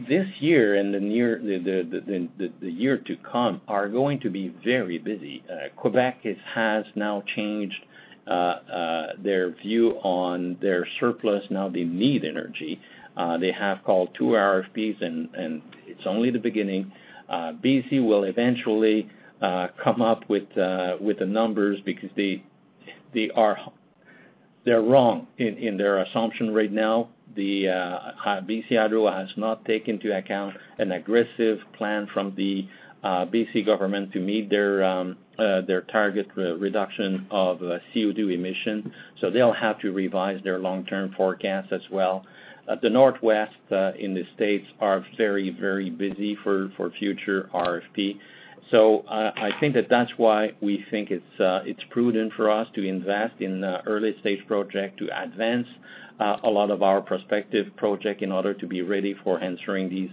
this year and the near the the year to come are going to be very busy. Quebec has now changed their view on their surplus. Now they need energy. Uh, they have called two RFPs, and and it's only the beginning. Uh, BC will eventually uh, come up with uh, with the numbers because they they are they're wrong in their assumption right now. The uh, BC Hydro has not taken into account an aggressive plan from the BC government to meet their um, their target reduction of CO2 emission. So they'll have to revise their long-term forecast as well. Uh, the Northwest uh, in the States are very very busy for future RFP. So uh, I think that that's why we think it's prudent for us to invest in early-stage project to advance a lot of our prospective project in order to be ready for answering these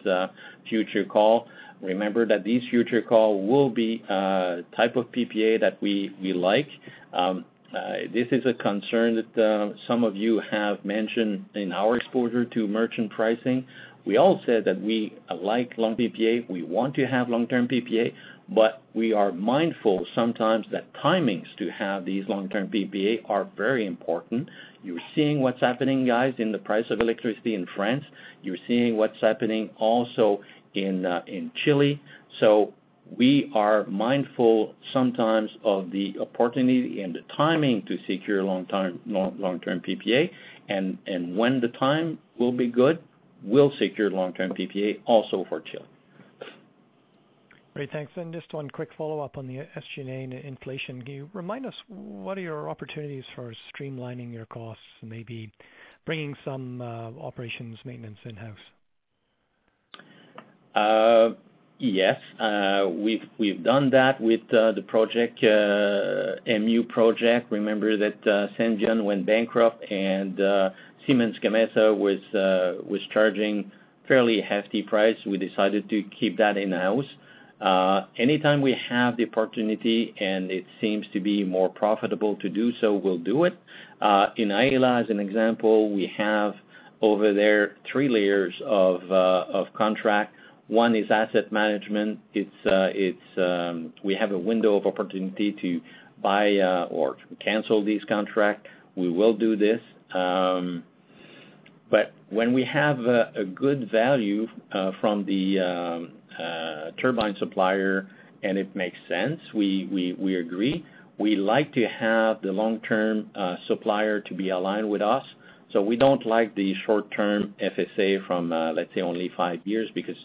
future call. Remember that these future call will be a type of PPA that we like. Um, Uh, this is a concern that uh, some of you have mentioned in our exposure to merchant pricing. We all said that we like long PPA. We want to have long-term PPA, but we are mindful sometimes that timings to have these long-term PPA are very important. You're seeing what's happening, guys, in the price of electricity in France. You're seeing what's happening also in uh, Chile. We are mindful sometimes of the opportunity and the timing to secure long-term long long term PPA. And and when the time will be good, we'll secure long-term PPA also for Chile. Great. Thanks. And just one quick follow-up on the SG&A and inflation. Can you remind us what are your opportunities for streamlining your costs and maybe bringing some uh, operations maintenance in-house? Uh, Yes. Uh, we've done that with uh, the project, uh, MU project. Remember that Senvion went bankrupt and Siemens Gamesa was charging fairly hefty price. We decided to keep that in-house. Anytime we have the opportunity and it seems to be more profitable to do so, we'll do it. In Aela, as an example, we have over there three layers of contract. One is asset management. It's uh, um, we have a window of opportunity to buy uh, or cancel these contract. We will do this. Um, but when we have a good value uh, from the um, turbine supplier and it makes sense. We agree. We like to have the long-term supplier to be aligned with us. So we don't like the short-term FSA from, let's say, only five years because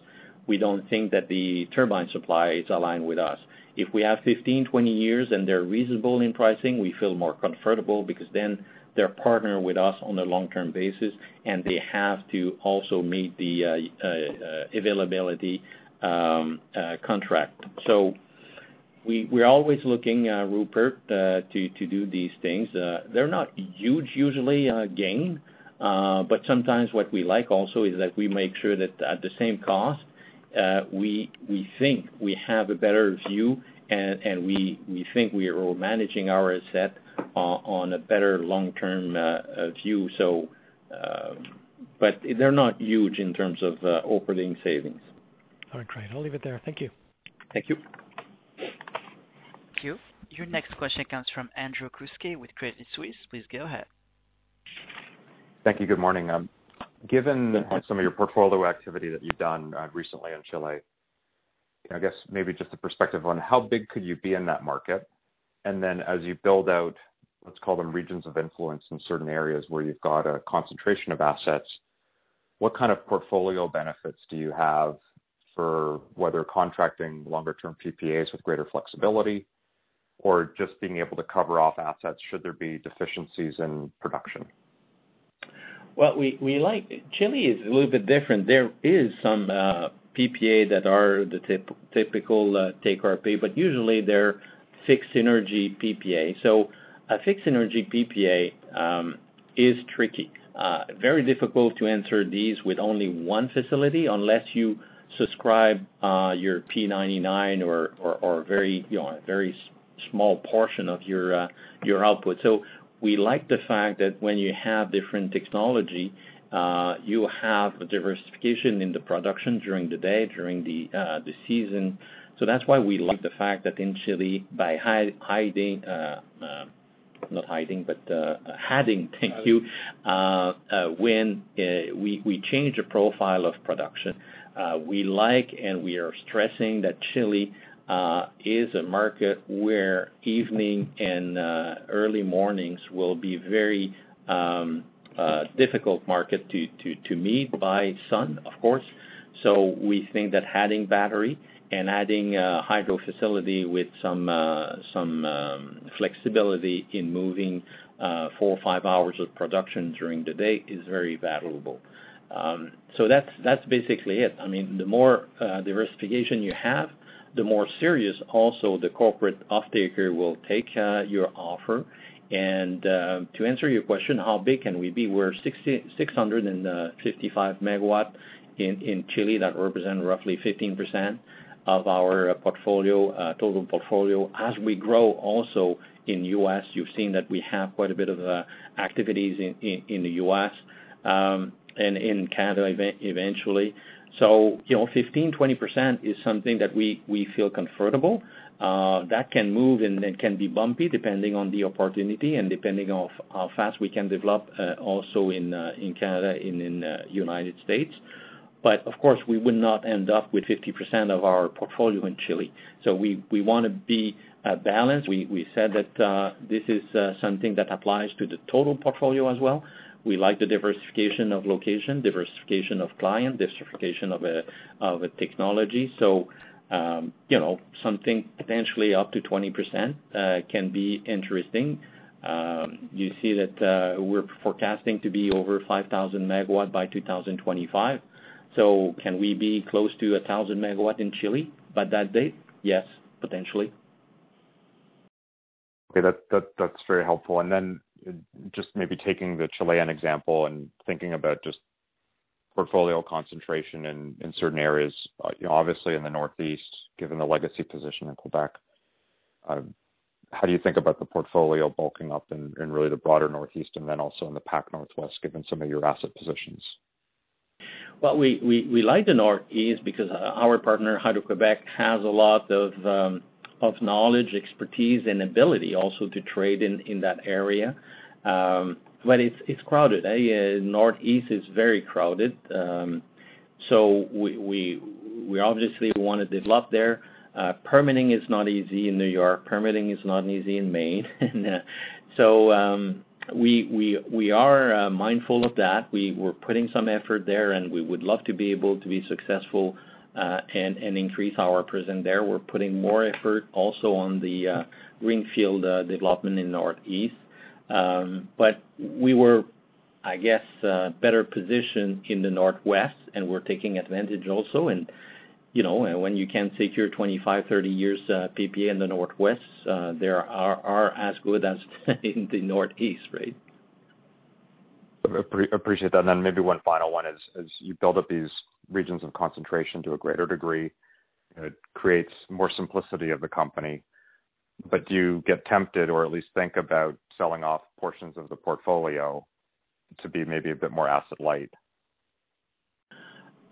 we don't think that the turbine supply is aligned with us. If we have 15, 20 years and they're reasonable in pricing, we feel more comfortable because then they're partner with us on a long-term basis, and they have to also meet the uh, uh, availability um, uh, contract. So we're always looking, Rupert, to do these things. They're not huge usually, gain, but sometimes what we like also is that we make sure that at the same cost, Uh, we think we have a better view and we think we are managing our asset on a better long-term uh, uh, view. Um, but they're not huge in terms of operating savings. All right, great. I'll leave it there. Thank you. Thank you. Thank you. Your next question comes from Andrew Kuske with Credit Suisse. Please go ahead. Thank you. Good morning. Um, Given some of your portfolio activity that you've done uh, recently in Chile, I guess maybe just a perspective on how big could you be in that market? And then as you build out, let's call them regions of influence in certain areas where you've got a concentration of assets, what kind of portfolio benefits do you have for whether contracting longer term PPAs with greater flexibility or just being able to cover off assets should there be deficiencies in production? Well, we we like Chile is a little bit different. There is some uh, PPA that are the typical uh, take-or-pay, but usually they're fixed energy PPA. So a fixed energy PPA um, is tricky. Uh, Very difficult to answer these with only one facility unless you subscribe uh, your P99 or or, or very, you know, a very small portion of your uh, your output. We like the fact that when you have different technology, uh, you have a diversification in the production during the day, during the uh, season. So that's why we like the fact that in Chile, by hide, hiding, uh, uh not hiding, but uh, adding, thank you, when we we change the profile of production. We like and we are stressing that Chile is a market where evening and uh, early mornings will be very um, uh, difficult market to to to meet by sun, of course. So we think that adding battery and adding a hydro facility with some some um, flexibility in moving four or five hours of production during the day is very valuable. Um, so that's that's basically it. I mean, the more diversification you have, the more serious also the corporate off-taker will take uh, your offer. And uh, to answer your question, how big can we be? We're 655 megawatt in in Chile. That represent roughly 15% of our portfolio, uh, total portfolio. As we grow also in U.S., you've seen that we have quite a bit of uh, activities in in, in the U.S., Um, and in Canada eventually. So, you know, 15%-20% is something that we we feel comfortable. Uh, that can move and it can be bumpy depending on the opportunity and depending on how fast we can develop uh, also in uh, in Canada and in the United States. But of course, we would not end up with 50% of our portfolio in Chile. So we we wanna be balanced. We, we said that this is something that applies to the total portfolio as well. We like the diversification of location, diversification of client, diversification of a of a technology. So um, you know, something potentially up to 20% uh, can be interesting. Um, you see that uh, we're forecasting to be over 5,000 megawatt by 2025. So Can we be close to 1,000 megawatt in Chile by that date? Yes, potentially. Okay. that, that That's very helpful. Just maybe taking the Chilean example and thinking about just portfolio concentration in in certain areas, uh, you know, obviously in the Northeast, given the legacy position in Quebec, uh, how do you think about the portfolio bulking up in in really the broader Northeast and then also in the Pac Northwest, given some of your asset positions? Well, we like the Northeast because our partner, Hydro-Québec, has a lot of um, knowledge, expertise, and ability also to trade in in that area. Um, but it's it's crowded. Northeast is very crowded. So we obviously wanna develop there. Uh, permitting is not easy in New York. Permitting is not easy in Maine. and, uh, so um, we we we are uh, mindful of that. We we're putting some effort there, and we would love to be able to be successful uh, and and increase our presence there. We're putting more effort also on the uh, greenfield uh, development in Northeast. Um, but we were, I guess, uh, better positioned in the Northwest, and we're taking advantage also. And you know, when you can secure 25, 30 years uh, PPA in the Northwest, uh, they are, are as good as in the Northeast, right? Appreciate that. And then maybe one final one is, as you build up these regions of concentration to a greater degree, it creates more simplicity of the company. But do you get tempted or at least think about selling off portions of the portfolio to be maybe a bit more asset light?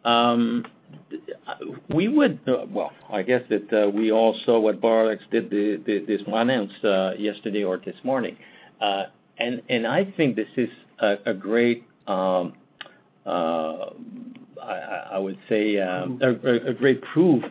Um, we would, uh, well, I guess that uh, we all saw what Boralex did this announced uh, yesterday or this morning. And and I think this is a great, um, I would say, um, a great proof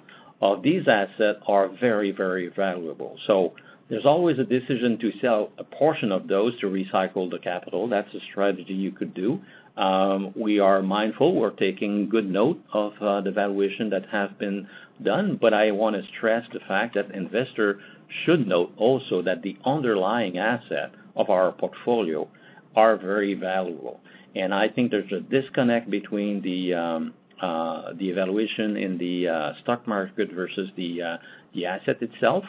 of these assets are very, very valuable. So there's always a decision to sell a portion of those to recycle the capital. That's a strategy you could do. Um, we are mindful. We're taking good note of uh, the valuation that has been done, but I want to stress the fact that investor should note also that the underlying asset of our portfolio are very valuable. And I think there's a disconnect between the um, uh, the evaluation in the uh, stock market versus the uh, the asset itself.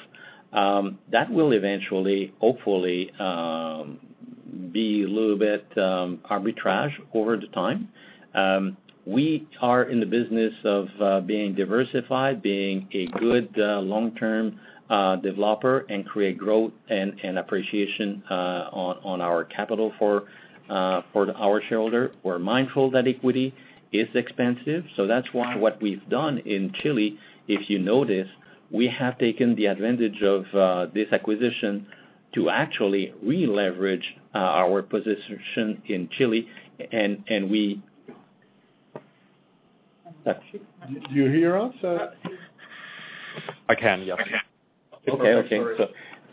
Um, that will eventually, hopefully, um, be a little bit um, arbitrage over the time. Um, we are in the business of uh, being diversified, being a good uh, long-term developer, and create growth and, and appreciation uh, on, on our capital for uh, for our shareholder. We're mindful that equity is expensive, so that's why what we've done in Chile, if you notice, we have taken the advantage of uh, this acquisition to actually re-leverage uh, our position in Chile, and and we. Do you hear us? Uh? I can, yes. Okay, okay. So,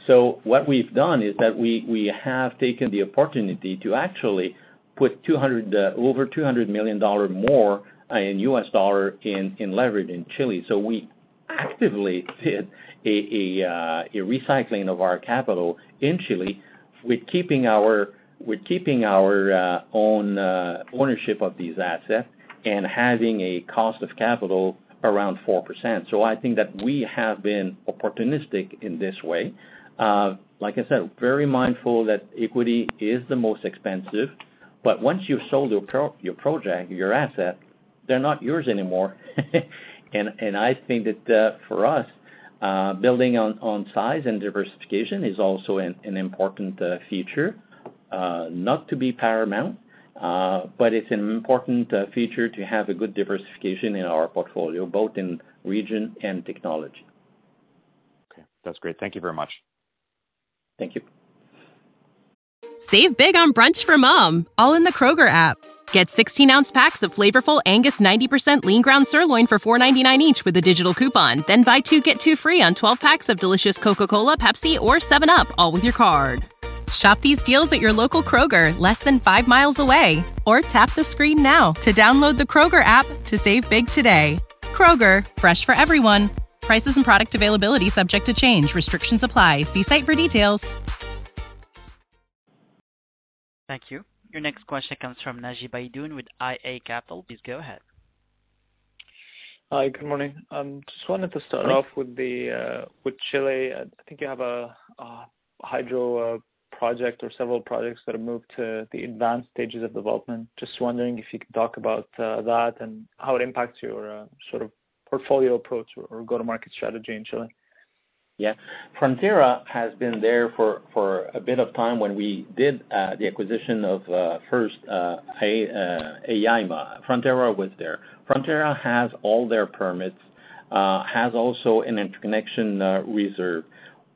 so what we've done is that we we have taken the opportunity to actually put 200 uh, over 200 million dollar more uh, in U.S. dollar in in leverage in Chile. So we actively did a a, uh, a recycling of our capital in Chile with keeping our with keeping our uh, own uh, ownership of these assets and having a cost of capital around 4%. So I think that we have been opportunistic in this way. Uh, like I said, very mindful that equity is the most expensive, but once you've sold your pro- your project, your asset, they're not yours anymore. and and I think that uh, for us, uh, building on, on size and diversification is also an, an important uh, feature, uh, not to be paramount, uh, but it's an important uh, feature to have a good diversification in our portfolio, both in region and technology. Okay, that's great. Thank you very much. Thank you. Save big on brunch for mom, all in the Kroger app. Get 16 ounce packs of flavorful Angus 90% lean ground sirloin for $4.99 each with a digital coupon. Then buy two get two free on 12 packs of delicious Coca Cola, Pepsi, or 7UP, all with your card. Shop these deals at your local Kroger, less than five miles away. Or tap the screen now to download the Kroger app to save big today. Kroger, fresh for everyone. Prices and product availability subject to change. Restrictions apply. See site for details. Thank you. Your next question comes from Naji Baydoun with iA Capital. Please go ahead. Hi, good morning. Um, just wanted to start off with the uh, with Chile. I think you have a, a hydro uh, project or several projects that have moved to the advanced stages of development. Just wondering if you could talk about uh, that and how it impacts your uh, sort of portfolio approach or, go-to-market strategy in Chile. Yeah. Frontera has been there for, for a bit of time when we did uh, the acquisition of first uh, a, uh, Frontera was there. Frontera has all their permits, has also an interconnection reserve.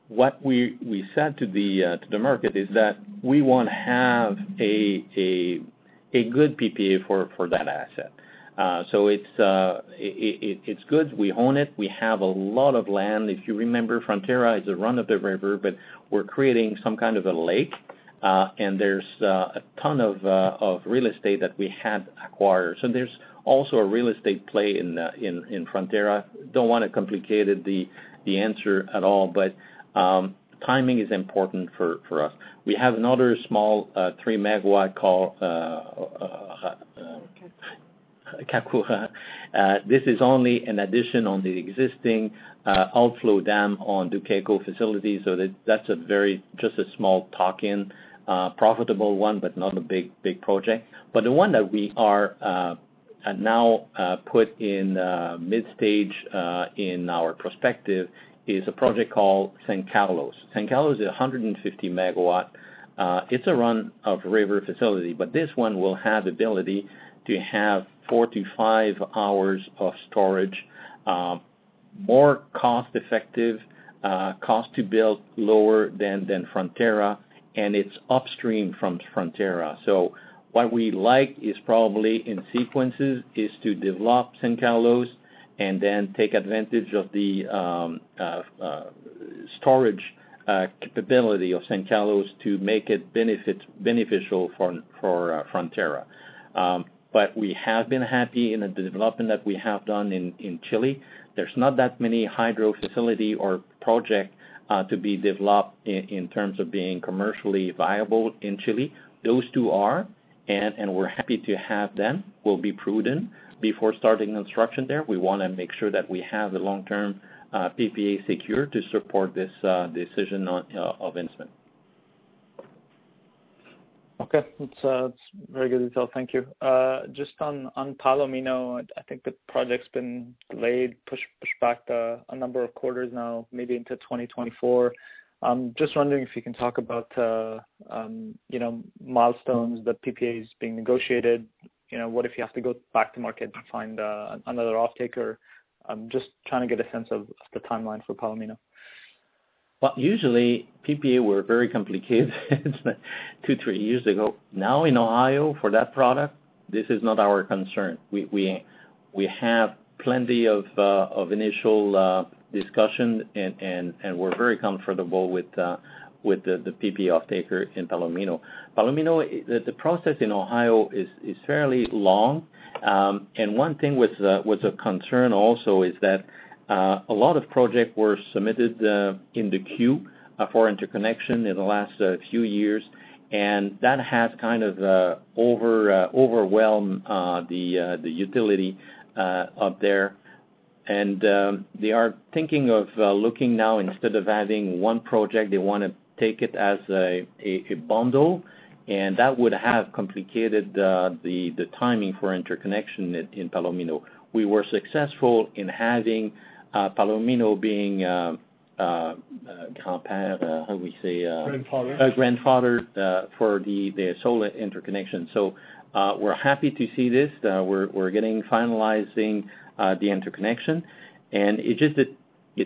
What we, we said to the uh, to the market is that we want to have a a a good PPA for, for that asset. Uh, so it's uh, it's good. We own it. We have a lot of land. If you remember, Frontera is a run of the river, but we're creating some kind of a lake, uh, and there's a ton of of real estate that we had acquired. So there's also a real estate play in in in Frontera. Don't want to complicate the the answer at all, but Um, timing is important for for us. We have another small uh, 3 MW called Kakura. This is only an addition on the existing uh, outflow dam on Duqueco facility, so that's a very just a small talk-in, uh, profitable one, but not a big big project. But the one that we are uh, now put in mid-stage in our perspective is a project called San Carlos. San Carlos is 150 MW. It's a run-of-river facility, but this one will have the ability to have four to five hours of storage, more cost-effective, uh, cost to build lower than, than Frontera, and it's upstream from Frontera. So what we like is probably in sequences is to develop San Carlos and then take advantage of the um, uh, uh, storage uh, capability of San Carlos to make it benefit, beneficial for for Frontera. But we have been happy in the development that we have done in in Chile. There's not that many hydro facility or project to be developed in in terms of being commercially viable in Chile. Those two are, and, and we're happy to have them. We'll be prudent before starting construction there. We want to make sure that we have the long-term PPA secure to support this decision on, of investment. Okay. It's very good detail. Thank you. Uh, Just on on Palomino, I think the project's been delayed, pushed pushed back a number of quarters now, maybe into 2024. I'm Just wondering if you can talk about, uh, um, you know, milestones, the PPAs being negotiated. You know, what if you have to go back to market and find uh, another offtaker? I'm just trying to get a sense of the timeline for Palomino. Well, usually, PPA were very complicated 2, 3 years ago. Now, in Ohio, for that product, this is not our concern. We we we have plenty of uh, of initial uh, discussion, and we're very comfortable with the PPA offtaker in Palomino. Palomino, the process in Ohio is is fairly long. Um, and one thing was uh, was a concern also is that uh, a lot of projects were submitted uh, in the queue for interconnection in the last few years, and that has kind of over overwhelmed the the utility up there. And um, they are thinking of looking now, instead of having one project, they want to take it as a bundle, and that would have complicated the the timing for interconnection in Palomino. We were successful in having uh, Palomino being uh, uh, grandfather, how we say? Grandfather. Grandfather for the the solar interconnection. So, we're happy to see this. We're getting finalizing the interconnection, and it just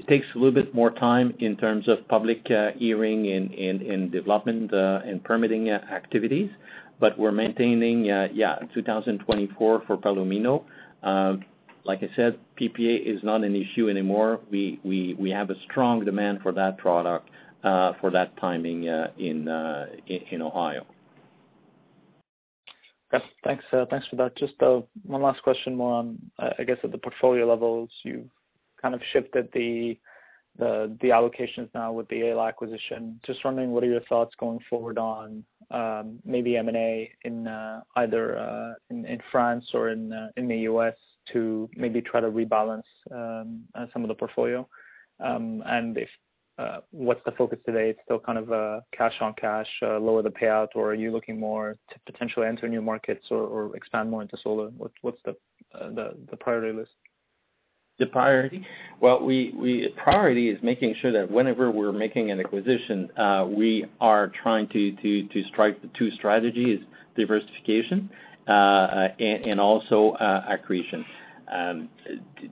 takes a little bit more time in terms of public uh, hearing and development uh, and permitting uh, activities. But we're maintaining yeah, 2024 for Palomino. Like I said, PPA is not an issue anymore. We we have a strong demand for that product for that timing uh in Ohio. Okay. Thanks, thanks for that. Just one last question more on, I guess, at the portfolio levels. You've kind of shifted the allocations now with the AELA acquisition. Just wondering, what are your thoughts going forward on um, maybe M&A in uh, either uh, in France or in uh, the U.S. to maybe try to rebalance um, some of the portfolio? Um, and if what's the focus today? It's still kind of cash on cash, lower the payout, or are you looking more to potentially enter new markets or expand more into solar? What's the uh the priority list? The priority? Well, we, we priority is making sure that whenever we're making an acquisition, uh, we are trying to to, to strike the two strategies, diversification, uh, and also uh, accretion. Um,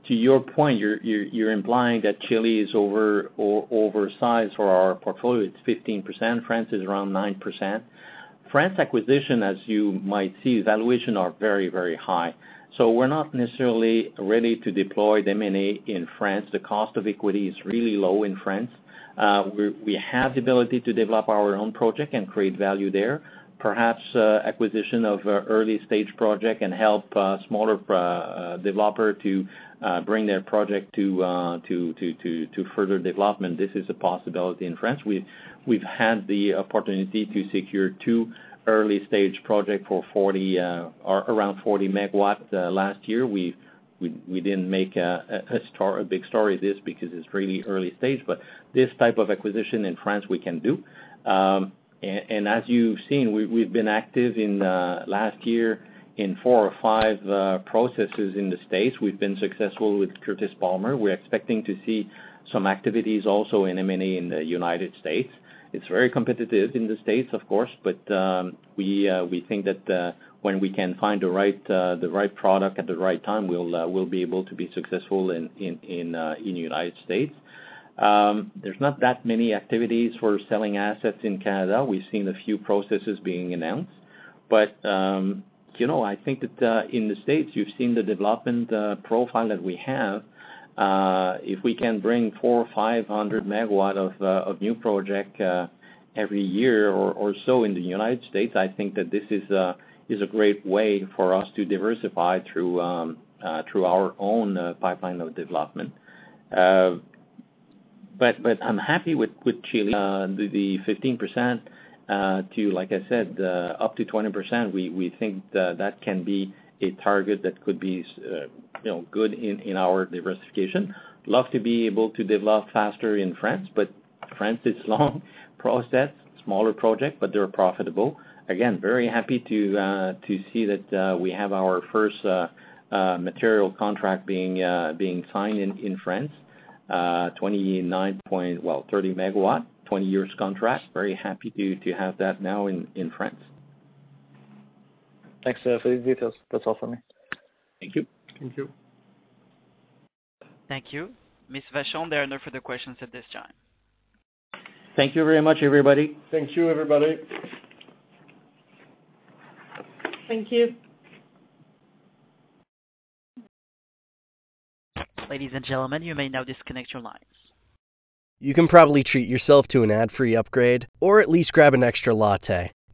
To your point, you're you're, you're implying that Chile is over or oversized for our portfolio. It's 15%. France is around 9%. France acquisition, as you might see, valuation are very, very high. So we're not necessarily ready to deploy the M&A in France. The cost of equity is really low in France. Uh, we have the ability to develop our own project and create value there. Perhaps uh, acquisition of early-stage project and help uh, smaller developer to bring their project to to, to, to further development. This is a possibility in France. We've had the opportunity to secure two early-stage project for 40 or around 40 MW last year. We we didn't make a big story of this because it's really early stage, but this type of acquisition in France we can do. Um, and as you've seen, we've been active in uh, last year in four or five uh, processes in the States. We've been successful with Curtis Palmer. We're expecting to see some activities also in M&A in the United States. It's very competitive in the States, of course, but um, we uh, we think that uh, when we can find the right uh, the right product at the right time, we'll uh, we'll be able to be successful in uh in the United States. Um, there's not that many activities for selling assets in Canada. We've seen a few processes being announced. But, um, you know, I think that uh, in the States, you've seen the development uh, profile that we have. Uh, if we can bring four or 500 megawatt of, of new project every year or, so in the United States, I think that this is a, great way for us to diversify through, um, our own pipeline of development. But I'm happy with Chile. Uh, the, the 15% uh, to like I said uh, up to 20%. We think that can be a target that could be uh, you know good in our diversification. Love to be able to develop faster in France, but France is long process, smaller project, but they're profitable. Again, very happy to uh, to see that uh, we have our first material contract being being signed in France. Uh, 29 point, well, 30 megawatt, 20 years contract. Very happy to have that now in France. Thanks uh, for the details. That's all for me. Thank you. Thank you. Thank you. Ms. Vachon, there are no further questions at this time. Thank you very much, everybody. Thank you, everybody. Thank you. Ladies and gentlemen, you may now disconnect your lines. You can probably treat yourself to an ad free upgrade, or at least grab an extra latte.